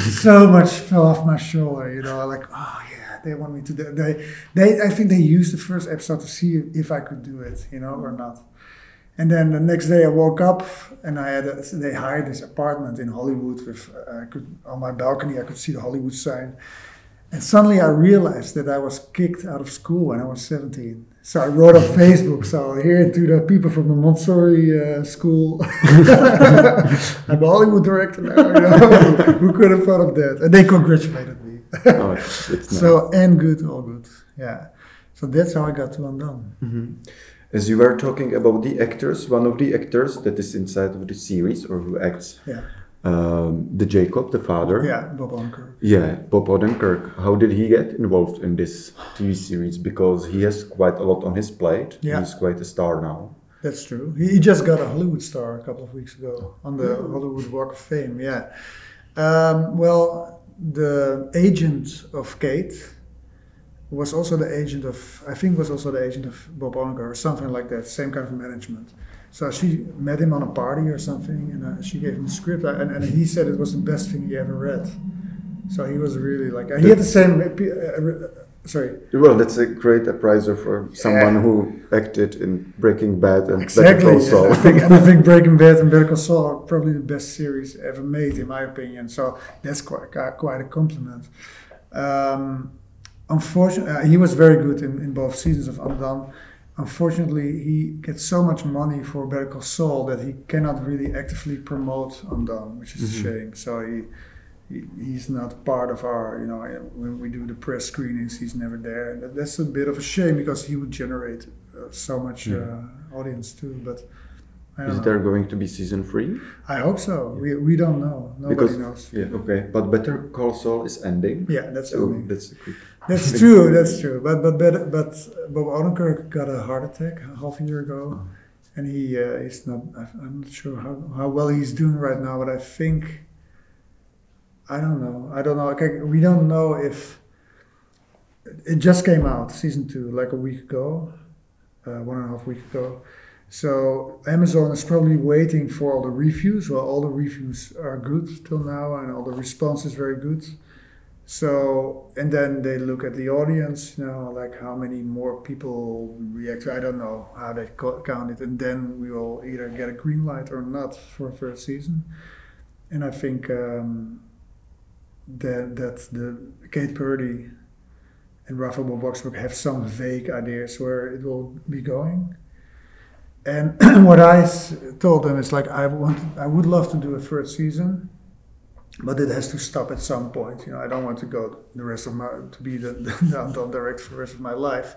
so much fell off my shoulder, you know. Like, oh yeah, they want me to do. They, they, I think they used the first episode to see if I could do it, you know, or not. And then the next day I woke up and I had a, they hired this apartment in Hollywood with uh, I could on my balcony I could see the Hollywood sign. And suddenly I realized that I was kicked out of school when I was 17. So I wrote on Facebook, so here to the people from the Montessori uh, school, <laughs> I'm a Hollywood director now. You know? <laughs> Who could have thought of that? And they congratulated me. oh, it's, it's <laughs> so, and good, all good. Yeah. So that's how I got to Undone. Mm-hmm. As you were talking about the actors, one of the actors that is inside of the series or who acts, yeah. um, the Jacob, the father. Yeah, Bob Odenkirk. Yeah, Bob Odenkirk. How did he get involved in this TV series? Because he has quite a lot on his plate. Yeah. He's quite a star now. That's true. He just got a Hollywood star a couple of weeks ago on the Hollywood Walk of Fame. Yeah. Um, well, the agent of Kate was also the agent of, I think was also the agent of Bob Odenkirk or something like that, same kind of management. So she met him on a party or something, and uh, she gave him the script, and, and he said it was the best thing he ever read. So he was really like, he had the same. Uh, uh, sorry. Well, that's a great appraiser for someone yeah. who acted in Breaking Bad and exactly. Better Call Saul. I think, and I think <laughs> Breaking Bad and Better Call Saul are probably the best series ever made, in my opinion. So that's quite quite a compliment. Um, unfortunately, uh, he was very good in, in both seasons of Undone. Unfortunately, he gets so much money for Better Call Saul that he cannot really actively promote Undone, which is mm-hmm. a shame. So he, he, he's not part of our, you know, when we do the press screenings, he's never there. And that's a bit of a shame because he would generate uh, so much uh, audience too. But Is know. there going to be season three? I hope so. We, we don't know. Nobody Because knows. yeah, okay, but Better Call Saul is ending. Yeah, that's So ending. that's a quick. That's true. That's true. But but but but Bob Odenkirk got a heart attack half a year ago, and he uh, he's not. I'm not sure how, how well he's doing right now. But I think I don't know. I don't know. Okay, we don't know if it just came out season two like a week ago, uh, one and a half week ago. So Amazon is probably waiting for all the reviews. Well, all the reviews are good till now, and all the response is very good. So, and then they look at the audience, you know, like how many more people react. to I don't know how they count it, and then we will either get a green light or not for first season. And I think um, that that the Kate Purdy and Raphael Bob-Waksberg have some vague ideas where it will be going. And <clears throat> what I told them is like I want, I would love to do a first season, but it has to stop at some point. You know, I don't want to go the rest of my to be the, the <laughs> Undone director for the rest of my life.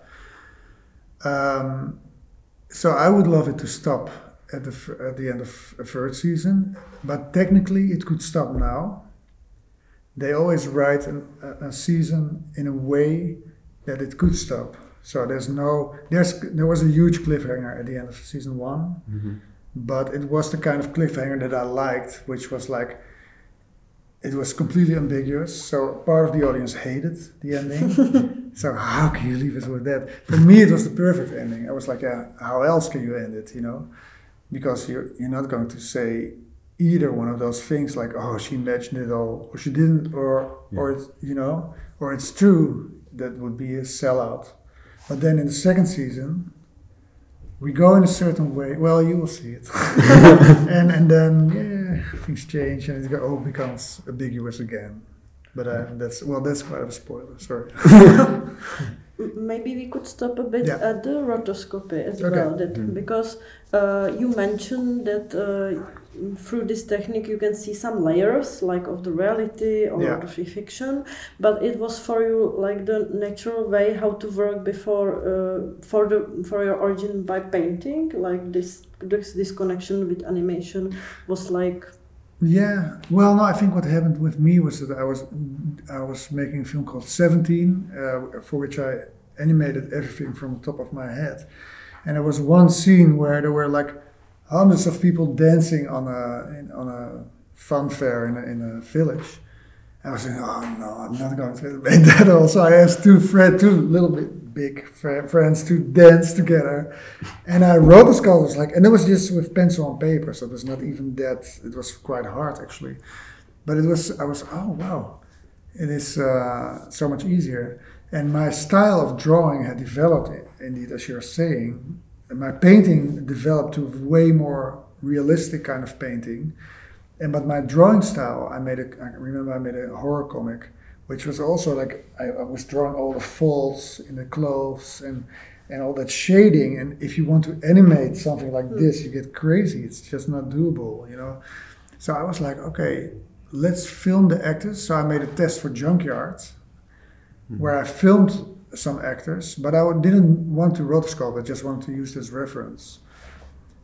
Um, so I would love it to stop at the at the end of a third season, but technically it could stop now. They always write an, a, a season in a way that it could stop. So there's no there's there was a huge cliffhanger at the end of season one, but it was the kind of cliffhanger that I liked, which was like it was completely ambiguous. So part of the audience hated the ending. <laughs> so how can you leave us with that? For me, it was the perfect ending. I was like, yeah, how else can you end it? You know, because you're you're not going to say either one of those things like, oh, she imagined it all, or she didn't, or or it's, you know, or it's true. That would be a sellout. But then in the second season, we go in a certain way. Well, you will see it, <laughs> <laughs> and and then yeah, things change and it go- all becomes ambiguous again. But uh, that's well, that's quite a spoiler. Sorry. <laughs> Maybe we could stop a bit Yeah. at the rotoscopy as Okay. well, that, because uh, you mentioned that uh, through this technique you can see some layers, like of the reality or Yeah. the fiction. But it was for you like the natural way how to work before uh, for the for your origin by painting, like this this this connection with animation was like Yeah, well, no, I think what happened with me was that I was I was making a film called Seventeen, uh, for which I animated everything from the top of my head, and there was one scene where there were like hundreds of people dancing on a in, on a fun fair in a, in a village. I was saying, oh no, I'm not going to make that. Also, I asked two friends, two little bit big fri- friends to dance together, and I wrote the sculptures like, and it was just with pencil and paper, so it was not even that. It was quite hard actually, but it was. I was, oh wow, it is uh, so much easier. And my style of drawing had developed, indeed, as you're saying. And my painting developed to way more realistic kind of painting. And but my drawing style, I made a. I remember I made a horror comic, which was also like I, I was drawing all the folds in the clothes and and all that shading. And if you want to animate something like hmm. this, you get crazy. It's just not doable, you know. So I was like, okay, let's film the actors. So I made a test for Junkyard, hmm. where I filmed some actors, but I didn't want to rotoscope. I just wanted to use this reference.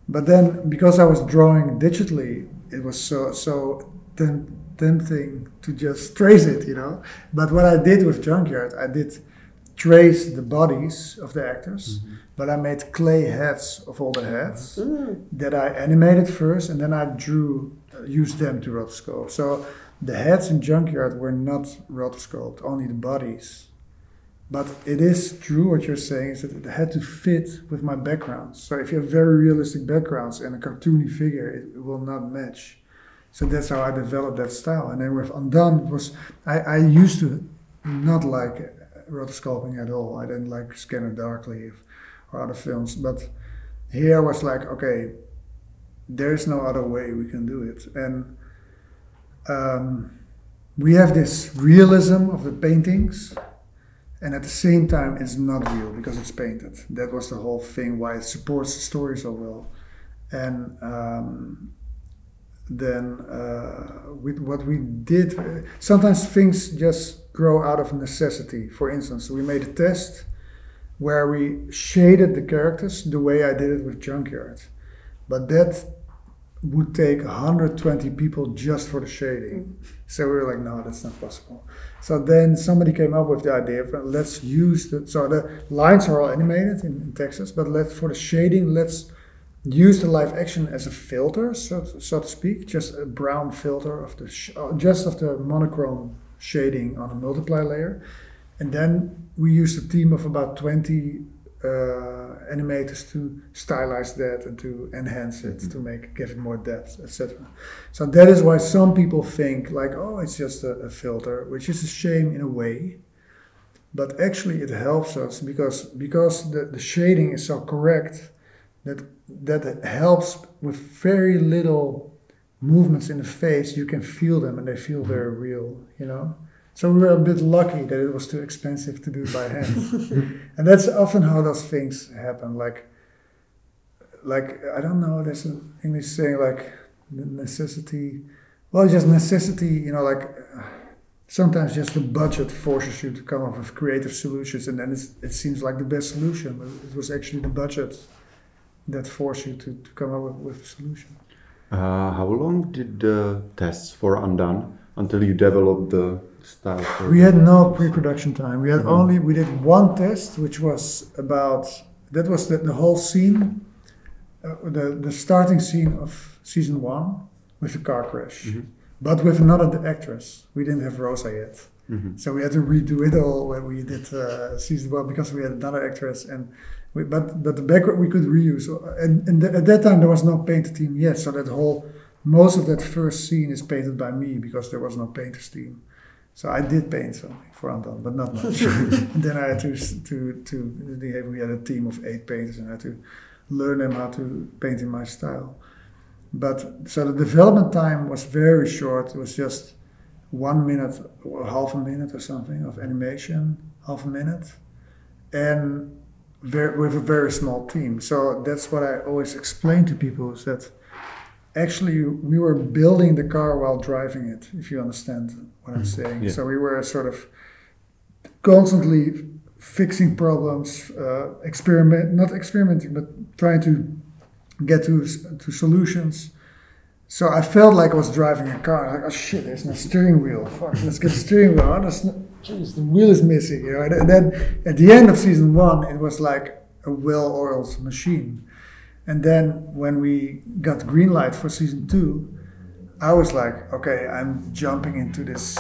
But then, because I was drawing digitally, it was so so tem- tempting to just trace it, you know. But what I did with Junkyard, I did trace the bodies of the actors, but I made clay heads of all the heads that I animated first, and then I drew, uh, used them to rotoscope. So the heads in Junkyard were not rotoscoped, only the bodies. But it is true what you're saying is that it had to fit with my backgrounds. So if you have very realistic backgrounds and a cartoony figure, it, will not match. So that's how I developed that style. And then with Undone, was I, I used to not like rotoscoping at all. I didn't like Scanner Darkly or other films. But here I was like, okay, there's no other way we can do it. And um, we have this realism of the paintings and at the same time it's not real because it's painted. That was the whole thing why it supports the story so well. And um, then uh, with what we did sometimes things just grow out of necessity. For instance we made a test where we shaded the characters the way i did it with junkyard. But that would take 120 people just for the shading. So we were like, no, that's not possible. So then somebody came up with the idea of let's use the so the lines are all animated in, in Texas, but let's for the shading let's use the live action as a filter, so so to speak, just a brown filter of the uh, just of the monochrome shading on a multiply layer, and then we used a team of about 20 uh, animators to stylize that and to enhance it to mm-hmm. make give it more depth etc so that is why some people think like oh it's just a, a filter which is a shame in a way. But actually it helps us because because the, the shading is so correct that that helps with very little movements in the face. You can feel them and they feel mm-hmm. very real you know so we were a bit lucky that it was too expensive to do by hand. <laughs> and that's often how those things happen. Like, like I don't know. There's an English saying like necessity. Well, just necessity. You know, like sometimes just the budget forces you to come up with creative solutions, and then it seems like the best solution. But it was actually the budget that forced you to, to come up with, with a solution. Uh, how long did the tests for Undone until you developed the style? We had no pre-production time. We had Mhm. only we did one test, which was about that was the, the whole scene, uh, the the starting scene of season one with the car crash, Mhm. but with another actress. We didn't have Rosa yet, Mhm. so we had to redo it all when we did uh, season one because we had another actress and. We, but but the background we could reuse, and, and th- at that time there was no painter team yet, so that whole most of that first scene is painted by me because there was no painters team. So I did paint something for Undone, but not much. <laughs> and then I had to to to we had a team of eight painters, and I had to learn them how to paint in my style. But so the development time was very short. It was just one minute or half a minute or something of animation, half a minute, and very, with a very small team. So that's what I always explain to people is that actually we were building the car while driving it if you understand what i'm saying. Yeah. so we were sort of constantly fixing problems uh, experiment not experimenting but trying to get to to solutions. So i felt like i was driving a car. Like oh shit there's no steering wheel. Fuck let's get a steering wheel. Oh, there's no, geez, the wheel is missing you know? And, and then at the end of season one it was like a well-oiled machine and then when we got green light for season two, I was like, okay, I'm jumping into this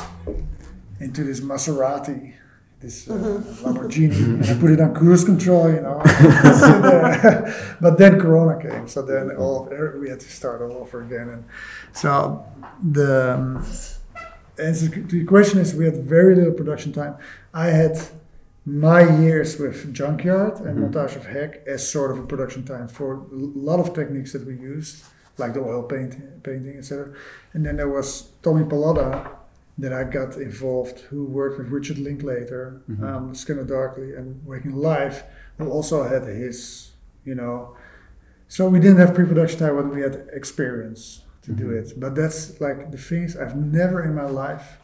into this Maserati, this uh, Lamborghini, and I put it on cruise control, you know. <laughs> but then Corona came, so then all of, we had to start all over again. And so the um, answer to your question is, we had very little production time. I had my years with Junkyard and Mhm. Montage of Heck as sort of a production time for a lot of techniques that we used, like the oil painting, painting etc. And then there was Tommy Pallotta that I got involved, who worked with Richard Linklater, Mhm. um, Scanner Darkly, and Waking Life, who also had his, you know. So we didn't have pre-production time, but we had experience to do Mhm. it. But that's like the things I've never in my life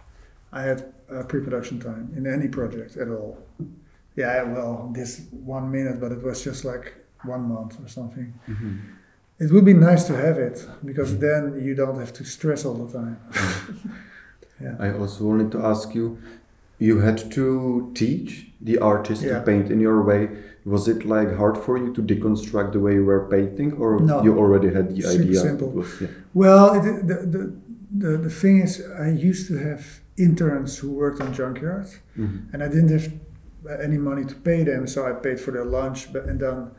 I had uh, pre-production time in any project at all. Yeah, well, this one minute, but it was just like one month or something. Mhm. It would be nice to have it because then you don't have to stress all the time. <laughs> yeah. I also wanted to ask you you had to teach the artist Yeah. to paint in your way. Was it like hard for you to deconstruct the way you were painting, or No. you already had the Super idea? simple. Was- yeah. Well, it, the, the, the, the thing is, I used to have interns who worked on Junkyard, Mhm. and I didn't have any money to pay them, so I paid for their lunch. But and then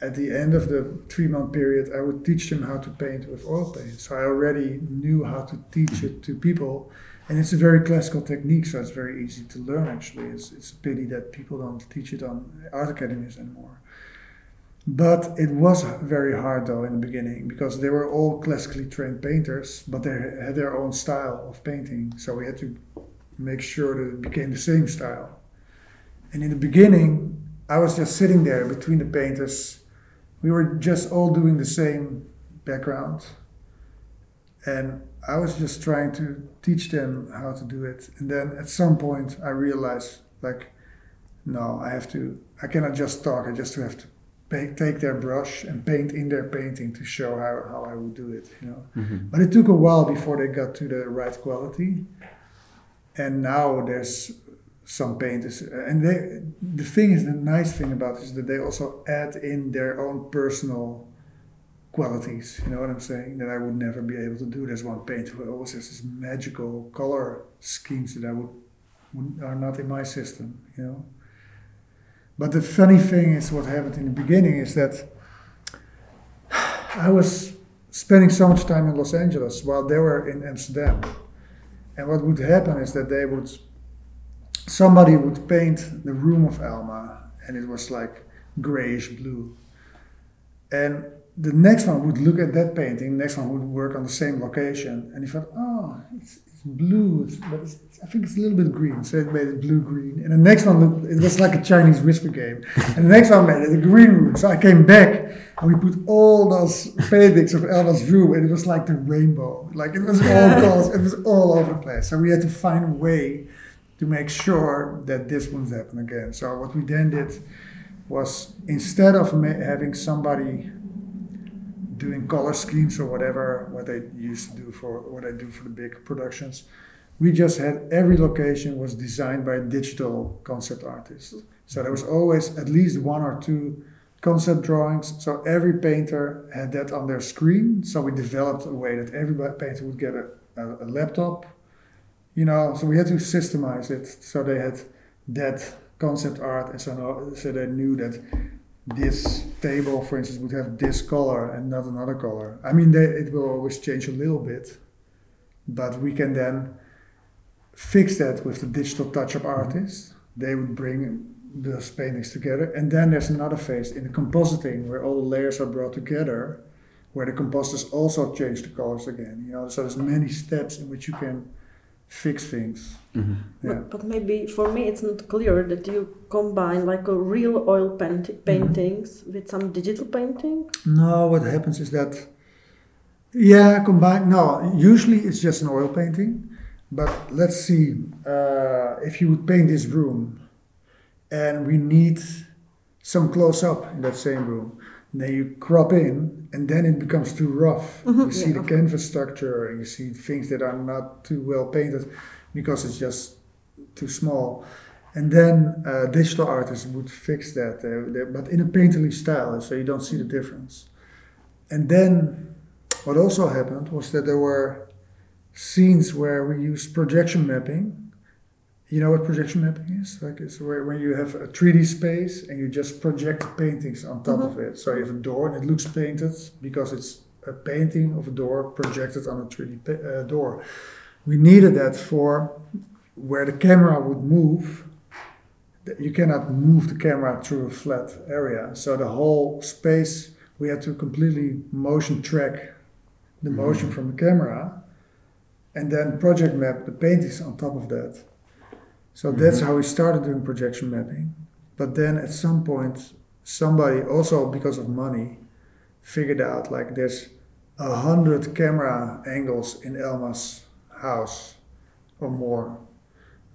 at the end of the three month period, I would teach them how to paint with oil paint. So I already knew how to teach it to people, and it's a very classical technique, so it's very easy to learn. Actually, it's it's a pity that people don't teach it on art academies anymore. But it was very hard though in the beginning because they were all classically trained painters, but they had their own style of painting. So we had to make sure that it became the same style. And in the beginning, I was just sitting there between the painters. We were just all doing the same background. And I was just trying to teach them how to do it. And then at some point, I realized like, no, I have to, I cannot just talk, I just have to take their brush and paint in their painting to show how, how I would do it, you know. Mm-hmm. But it took a while before they got to the right quality. And now there's some painters, and they, the thing is, the nice thing about is that they also add in their own personal qualities. You know what I'm saying? That I would never be able to do. There's one painter who always has this magical color schemes that I would, would are not in my system. You know. But the funny thing is, what happened in the beginning is that I was spending so much time in Los Angeles while they were in Amsterdam. And what would happen is that they would, somebody would paint the room of Alma, and it was like grayish blue. And the next one would look at that painting, the next one would work on the same location, and he thought, oh, it's, it's blue, it's, but it's, I think it's a little bit green, so it made it blue green. And the next one, looked- it was like a Chinese whisper game, <laughs> and the next one made it a green room. So I came back and we put all those paintings of Alma's room, and it was like the rainbow, like it was all colors, it was all over the place. So we had to find a way to make sure that this wouldn't happen again. So what we then did was instead of ma- having somebody doing color schemes or whatever what they used to do for what I do for the big productions, we just had every location was designed by a digital concept artist. So there was always at least one or two concept drawings. So every painter had that on their screen. So we developed a way that every painter would get a, a, a laptop, you know. So we had to systemize it. So they had that concept art, and so so they knew that this table, for instance, would have this color and not another color. I mean, they, it will always change a little bit, but we can then fix that with the digital touch-up mm-hmm. artist. They would bring those paintings together, and then there's another phase in the compositing where all the layers are brought together, where the compositors also change the colors again. You know, so there's many steps in which you can fix things. Mm-hmm. Yeah. But, but maybe for me it's not clear that you combine like a real oil paint- paintings with some digital painting. No, what happens is that, yeah, combine. No, usually it's just an oil painting. But let's see, uh, if you would paint this room, and we need some close up in that same room, then you crop in, and then it becomes too rough. You see yeah. the canvas structure, and you see things that are not too well painted because it's just too small. And then uh, digital artists would fix that, uh, they- but in a painterly style, so you don't see the difference. And then what also happened was that there were scenes where we used projection mapping. You know what projection mapping is? Like it's where when you have a 3D space and you just project paintings on top of it. So you have a door and it looks painted because it's a painting of a door projected on a 3D pa- uh, door. We needed that for where the camera would move. You cannot move the camera through a flat area. So the whole space we had to completely motion track the motion from the camera and then project map the paintings on top of that. So that's mm-hmm. how we started doing projection mapping. But then at some point, somebody also because of money figured out like there's a hundred camera angles in Alma's house or more.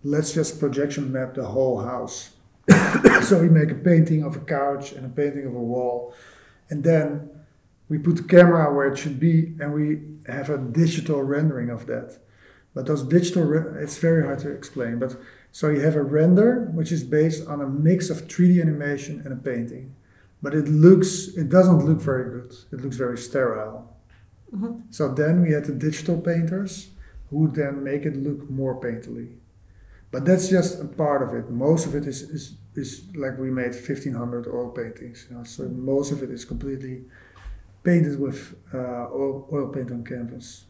Let's just projection map the whole house. <coughs> so we make a painting of a couch and a painting of a wall, and then we put the camera where it should be, and we have a digital rendering of that. But those digital, re- it's very hard to explain. But so you have a render which is based on a mix of 3D animation and a painting, but it looks, it doesn't look very good. It looks very sterile. So then we had the digital painters who then make it look more painterly. But that's just a part of it. Most of it is, is, is like we made 1500 oil paintings. You know, so most of it is completely painted with uh, oil, oil paint on canvas.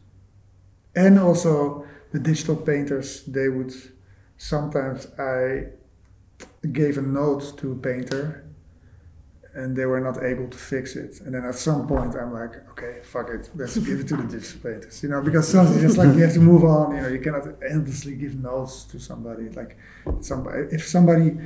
And also the digital painters, they would sometimes I gave a note to a painter and they were not able to fix it. And then at some point I'm like, okay, fuck it, let's give it to the digital painters. You know, because something just like you have to move on, you know, you cannot endlessly give notes to somebody. Like somebody if somebody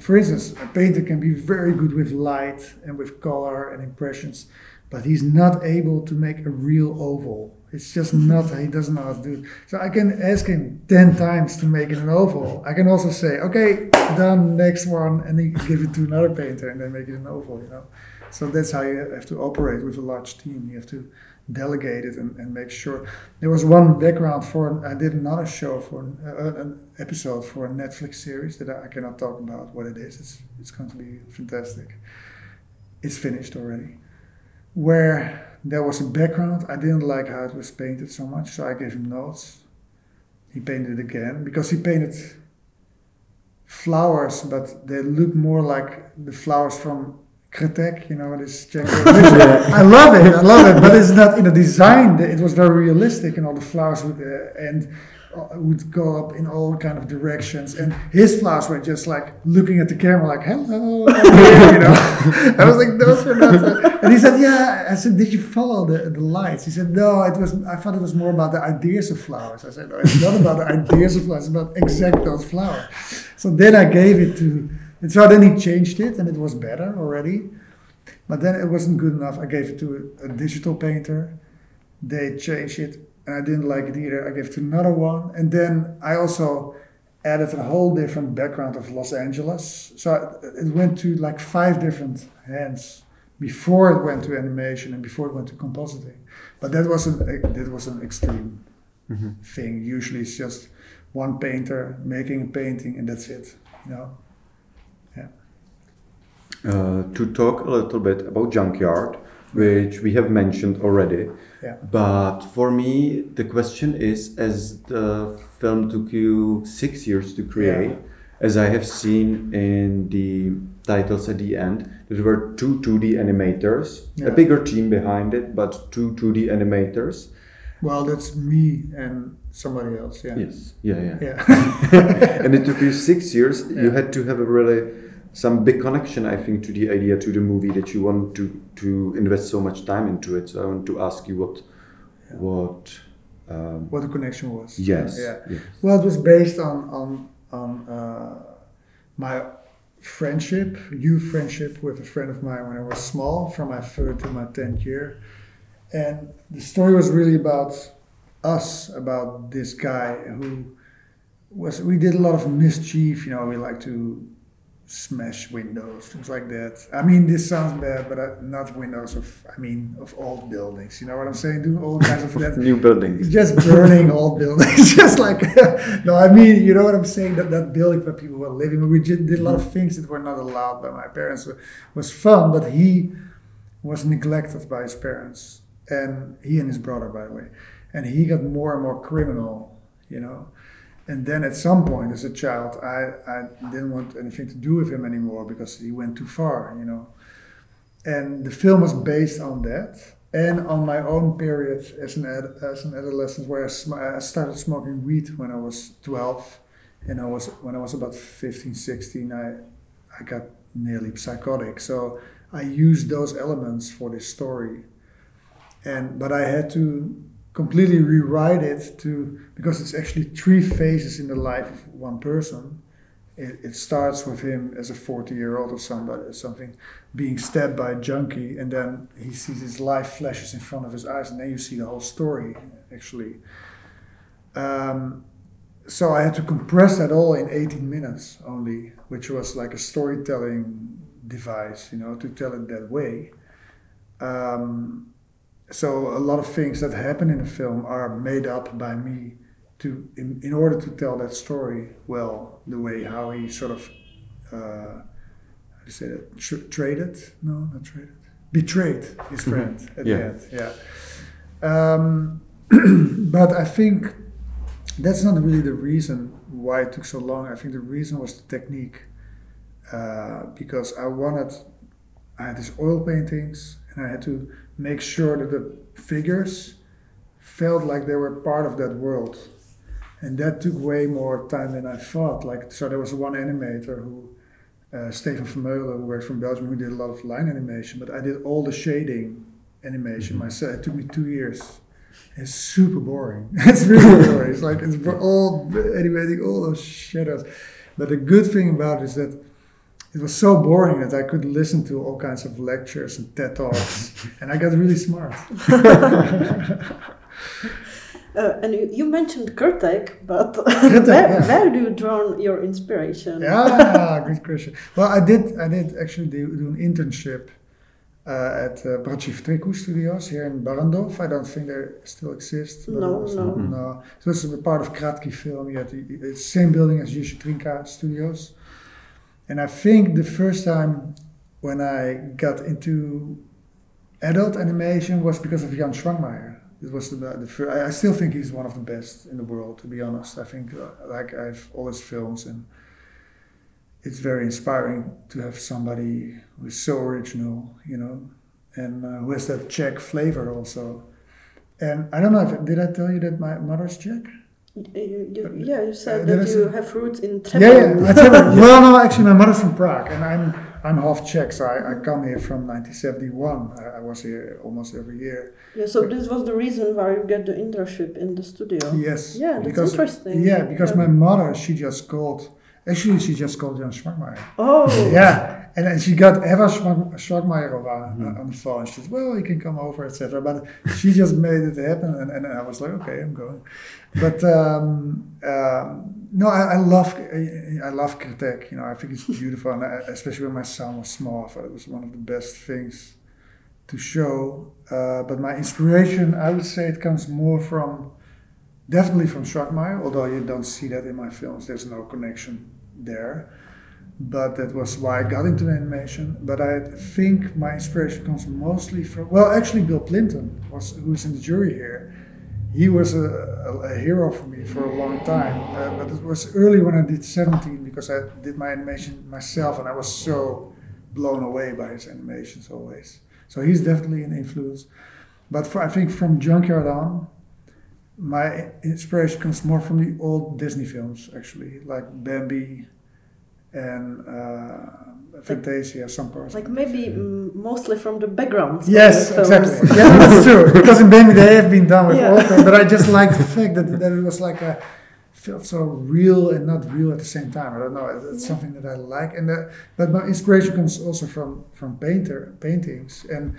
for instance, a painter can be very good with light and with color and impressions, but he's not able to make a real oval. It's just not, he doesn't know how to do it. So I can ask him 10 times to make it an oval. I can also say, okay, done, next one, and then give it to another painter and then make it an oval, you know. So that's how you have to operate with a large team. You have to delegate it and, and make sure. There was one background for, I did another show for an, uh, an episode for a Netflix series that I cannot talk about what it is. It's, it's going to be fantastic. It's finished already. Where there was a background, I didn't like how it was painted so much, so I gave him notes. He painted it again because he painted flowers, but they look more like the flowers from Krtek, you know, this Czech. <laughs> I love it, I love it, but it's not in the design. It was very realistic, and all the flowers would uh, and would go up in all kind of directions. And his flowers were just like looking at the camera, like "Hello," <laughs> you know. <laughs> I was like, "Those were not." Uh, <laughs> and he said, "Yeah." I said, "Did you follow the, the lights?" He said, "No, it was. I thought it was more about the ideas of flowers." I said, "No, it's not about the ideas of flowers. It's about exact those flowers." So then I gave it to and so then he changed it and it was better already. But then it wasn't good enough. I gave it to a, a digital painter. They changed it and I didn't like it either. I gave it to another one. And then I also added a whole different background of Los Angeles. So it went to like five different hands before it went to animation and before it went to compositing. But that was an that was an extreme mm-hmm. thing. Usually it's just one painter making a painting and that's it. You know. Uh, to talk a little bit about Junkyard, which we have mentioned already. Yeah. But for me, the question is as the film took you six years to create, yeah. as I have seen in the titles at the end, there were two 2D animators, yeah. a bigger team behind it, but two 2D animators. Well, that's me and somebody else, yeah. Yes, yeah, yeah. yeah. <laughs> and it took you six years. <laughs> You had to have a really some big connection, I think, to the idea, to the movie that you want to to invest so much time into it. So I want to ask you what yeah. what um, what the connection was. Yes. Yeah. Yes. Well, it was based on on on uh, my friendship, youth friendship with a friend of mine when I was small, from my third to my tenth year, and the story was really about us, about this guy who was. We did a lot of mischief. You know, we like to smash windows, things like that. I mean, this sounds bad, but uh, not windows of, I mean, of old buildings. You know what I'm saying? Do all kinds of <laughs> that. New buildings. Just burning old <laughs> buildings. <laughs> just like, no, I mean, you know what I'm saying? That that building where people were living. We did a lot of things that were not allowed by my parents. It was fun, but he was neglected by his parents, and he and his brother, by the way, and he got more and more criminal. You know and then at some point as a child I, I didn't want anything to do with him anymore because he went too far you know. And the film was based on that and on my own period as an, ad, as an adolescent where I, sm- I started smoking weed when I was 12 and I was when I was about 15 16 I, I got nearly psychotic. So I used those elements for this story. And but I had to completely rewrite it to because it's actually three phases in the life of one person. It, it starts with him as a 40 year old or somebody or something being stabbed by a junkie, and then he sees his life flashes in front of his eyes, and then you see the whole story actually. Um, so I had to compress that all in 18 minutes only, which was like a storytelling device, you know, to tell it that way. Um, so a lot of things that happen in the film are made up by me to in, in order to tell that story well the way how he sort of uh, how do you say that Tr- traded no not traded betrayed his mm-hmm. friend mm-hmm. at yeah. the end yeah um, <clears throat> but I think that's not really the reason why it took so long I think the reason was the technique uh, because I wanted I had these oil paintings and I had to make sure that the figures felt like they were part of that world. And that took way more time than I thought. Like, so there was one animator who, uh, Stefan Vermeulen, who worked from Belgium, who did a lot of line animation, but I did all the shading animation mm-hmm. myself. It took me two years. It's super boring. <laughs> it's really boring. It's like it's all animating all those shadows. But the good thing about it is that it was so boring that I could listen to all kinds of lectures and TED talks, <laughs> and I got really smart. <laughs> Uh, and you, you mentioned Krtek, but <laughs> Krtek, where, yeah. where do you draw your inspiration? Yeah, good question. Well, I did. I did actually do, do an internship uh, at uh, Braci Triku Studios here in Barrandov. I don't think they still exist. No, was- no. no. So it's a part of Kratky Film. You had the, it's the same building as Jiří Trnka Studios. And I think the first time when I got into adult animation was because of Jan Švankmajer. It was the, the fir- I I still think he's one of the best in the world, to be honest. I think uh, like I've all his films and it's very inspiring to have somebody who is so original, you know, and uh, who has that Czech flavor also. And I don't know if did I tell you that my mother's Czech? You, you, yeah, you said Uh, that you a- have roots in Yeah, Třeboň. yeah. I tell <laughs> well, no, actually, my mother's from Prague, and I'm I'm half Czech, so I, I come here from 1971. I, I was here almost every year. Yeah, so this was the reason why you get the internship in the studio. Yes. Yeah, that's because, interesting. Yeah, because Yeah. my mother, she just called. Actually, she just called Jan Švankmajer. Oh, Yeah, and then she got Eva Schwag- Švankmajer on, on the phone. She said, "Well, you can come over, etc." But she just made it happen, and, and I was like, "Okay, I'm going." But um, um, no, I, I love I, I love Krtek. You know, I think it's beautiful, and I, especially when my son was small, I thought it was one of the best things to show. Uh, but my inspiration, I would say, it comes more from definitely from Švankmajer, although you don't see that in my films. There's no connection there but that was why I got into animation. But I think my inspiration comes mostly from well, actually, Bill Plympton was who's in the jury here. He was a, a, a hero for me for a long time, uh, but it was early when I did 17 because I did my animation myself, and I was so blown away by his animations always. So he's definitely an influence. But for, I think from Junkyard on, my inspiration comes more from the old Disney films, actually, like Bambi and uh, Fantasia, some parts. like maybe mostly from the background. Yes, the exactly. <laughs> Yeah, that's true. Because in Bambi they have been done with Yeah. but I <laughs> just like the fact that, that it was like a felt so real and not real at the same time. I don't know. It's, it's something that I like, and uh, but my inspiration comes also from from painter paintings, and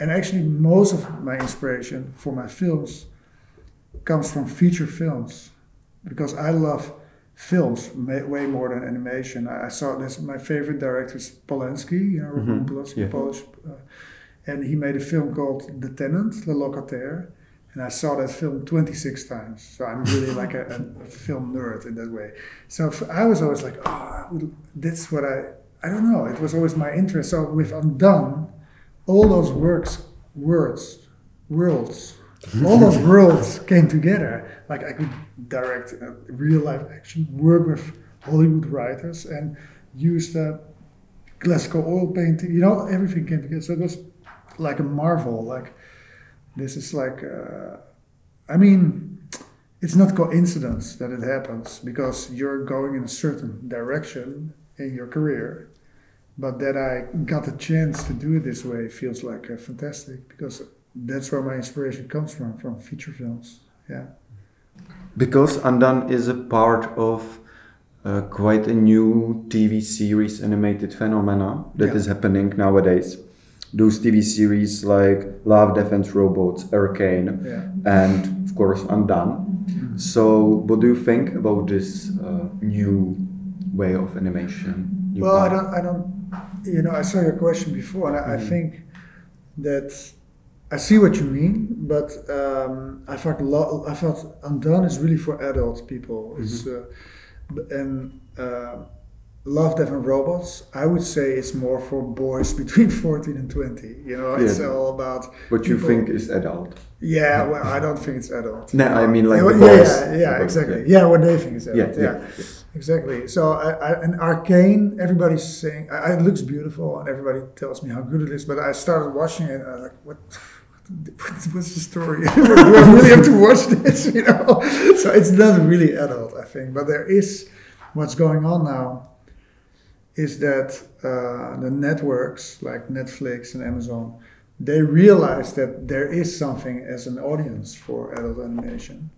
and actually most of my inspiration for my films comes from feature films, because I love films way more than animation. I, saw this. My favorite director is Polanski. You know, Roman Mhm, Polanski, yeah. Polish, uh, and he made a film called The Tenant, Le Locataire. And I saw that film 26 times. So I'm really like a, a, film nerd in that way. So f I was always like, oh, that's what I, I don't know. It was always my interest. So with Undone, all those works, words, worlds, all those worlds came together. Like I could direct uh, real life action, work with Hollywood writers, and use the classical oil painting. You know, everything came together. So it was like a marvel. Like this is like, uh, I mean, it's not coincidence that it happens because you're going in a certain direction in your career. But that I got a chance to do it this way feels like uh, fantastic because that's where my inspiration comes from, from feature films. Yeah. Because Undone is a part of uh, quite a new TV series animated phenomena that is Yeah. happening nowadays. Those TV series like Love, Death and, Robots, Arcane, Yeah. and of course Undone. So, what do you think about this uh, new way of animation? Well, I don't, I don't, you know, I saw your question before, and I, I Mhm. think that I see what you mean, but um, I thought lo- I thought Undone is really for adult people. It's uh, and uh, Love, Death and Robots. I would say it's more for boys <laughs> between fourteen and twenty. You know, it's all about. what you think is adult? Yeah, well, I don't think it's adult. No, I mean like yeah, the yeah, boys. yeah, yeah, exactly. Yeah. what they think is Yeah, adult. yeah. yeah. Exactly. So I, I, and Arcane, everybody's saying I, it looks beautiful, and everybody tells me how good it is. But I started watching it, and I was like, what? What- What's the story? <laughs> Do I really have to watch this? You know, so it's not really adult, I think. But there is what's going on now is that uh, the networks like Netflix and Amazon they realize that there is something as an audience for adult animation,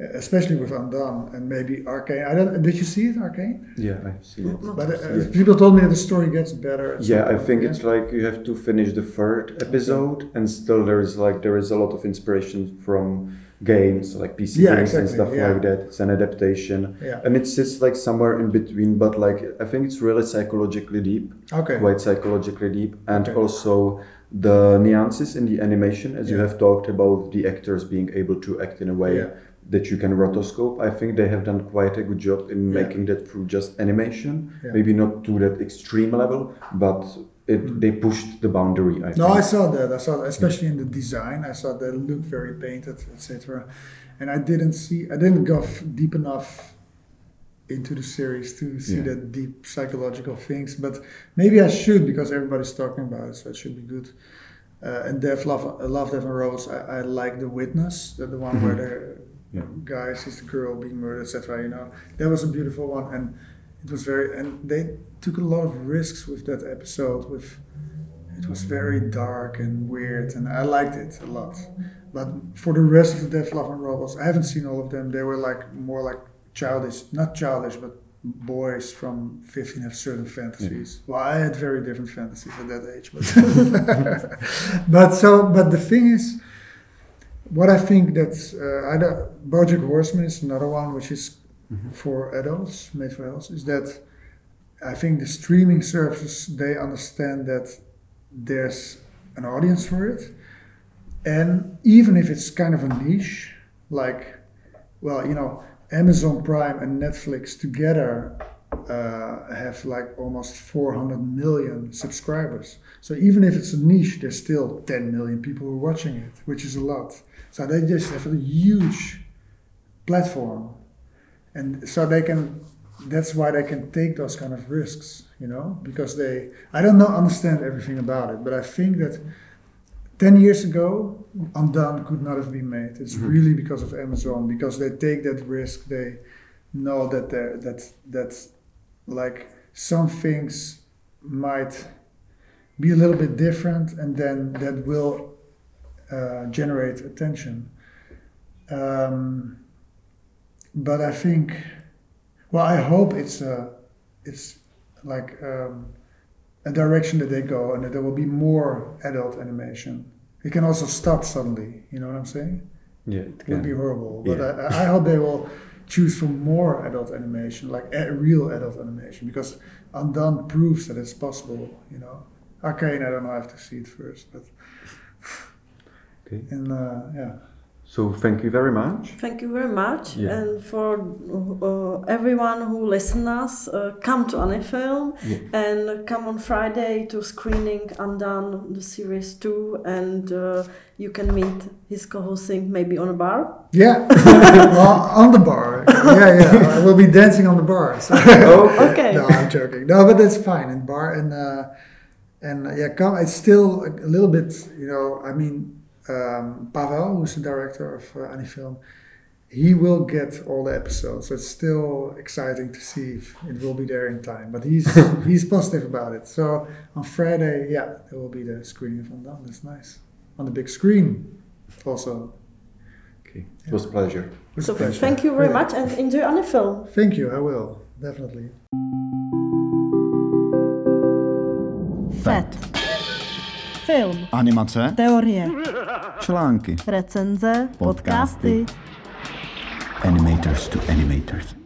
especially with Undone and maybe Arcane. I don't. Did you see it, Arcane? Yeah, I see it. But uh, Yeah. people told me that the story gets better. Yeah, I think yeah? it's like you have to finish the third episode, and still there is like there is a lot of inspiration from games, like PC Yeah, games and stuff yeah. like that. It's an adaptation, Yeah. and it sits like somewhere in between. But like I think it's really psychologically deep, Okay. quite psychologically deep, and Okay. also the nuances in the animation, as you have talked about the actors being able to act in a way Yeah. That you can rotoscope. I think they have done quite a good job in Yeah. making that through just animation. Yeah. Maybe not to that extreme level, but it, they pushed the boundary. I Mm. No, I saw that. I saw that, especially in the design. I saw that it looked very painted, etc. And I didn't see. I didn't go deep enough into the series to see Yeah. that deep psychological things. But maybe I should because everybody's talking about it, so it should be good. Uh, and Death, Love, Love, Death and Robots. I, I like the Witness, the, the one where the Yeah. guy sees the girl being murdered, etc. You know, that was a beautiful one, and it was very. And they took a lot of risks with that episode. With it was very dark and weird, and I liked it a lot. But for the rest of the Death, Love, and Robots, I haven't seen all of them. They were like more like childish, not childish, but boys from 15 have certain fantasies. Well, I had very different fantasies at that age, but <laughs> but so but the thing is, what I think that uh, I don't- BoJack Horseman is another one which is for adults, made for adults, is that I think the streaming services they understand that there's an audience for it, and even if it's kind of a niche, like, well, you know, Amazon Prime and Netflix together uh, have like almost 400 million subscribers. So even if it's a niche, there's still 10 million people who are watching it, which is a lot. So they just have a huge platform, and so they can. That's why they can take those kind of risks, you know, because they. I don't know understand everything about it, but I think that 10 years ago, Undone could not have been made. It's really because of Amazon, because they take that risk. They know that they're, that that like some things might be a little bit different, and then that will uh, generate attention. Um, but I think, well, I hope it's a, it's like um, a direction that they go, and that there will be more adult animation. It can also stop suddenly. You know what I'm saying? Yeah, it It would be horrible. But Yeah. I, I hope they will choose for more adult animation, like a real adult animation, because Undone proves that it's possible. You know, Arcane, I don't know. I have to see it first, but Okay. and uh, yeah. So thank you very much. Thank you very much. Yeah. And for uh, everyone who listens us, uh, come to Anifilm Yeah. and come on Friday to screening Undone, the series 2, and uh, you can meet Hisko Hulsing maybe on a bar. Yeah, <laughs> well, on the bar. Yeah, yeah. I will be dancing on the bar. So. <laughs> Okay. no, I'm joking. No, but that's fine. And bar and uh, and uh, yeah, come. It's still a little bit. You know, I mean, um, Pavel, who's the director of uh, Anifilm, he will get all the episodes. So it's still exciting to see if it will be there in time. But he's <laughs> he's positive about it. So on Friday, yeah, there will be the screening of Undone. That's nice on the big screen. Also, Okay. It was a pleasure. It's So a pleasure. thank you very Really. much and enjoy Anifilm. Thank you. I will definitely. FET. Film, Animace, teorie, články, recenze, podcasty. Animators to Animators.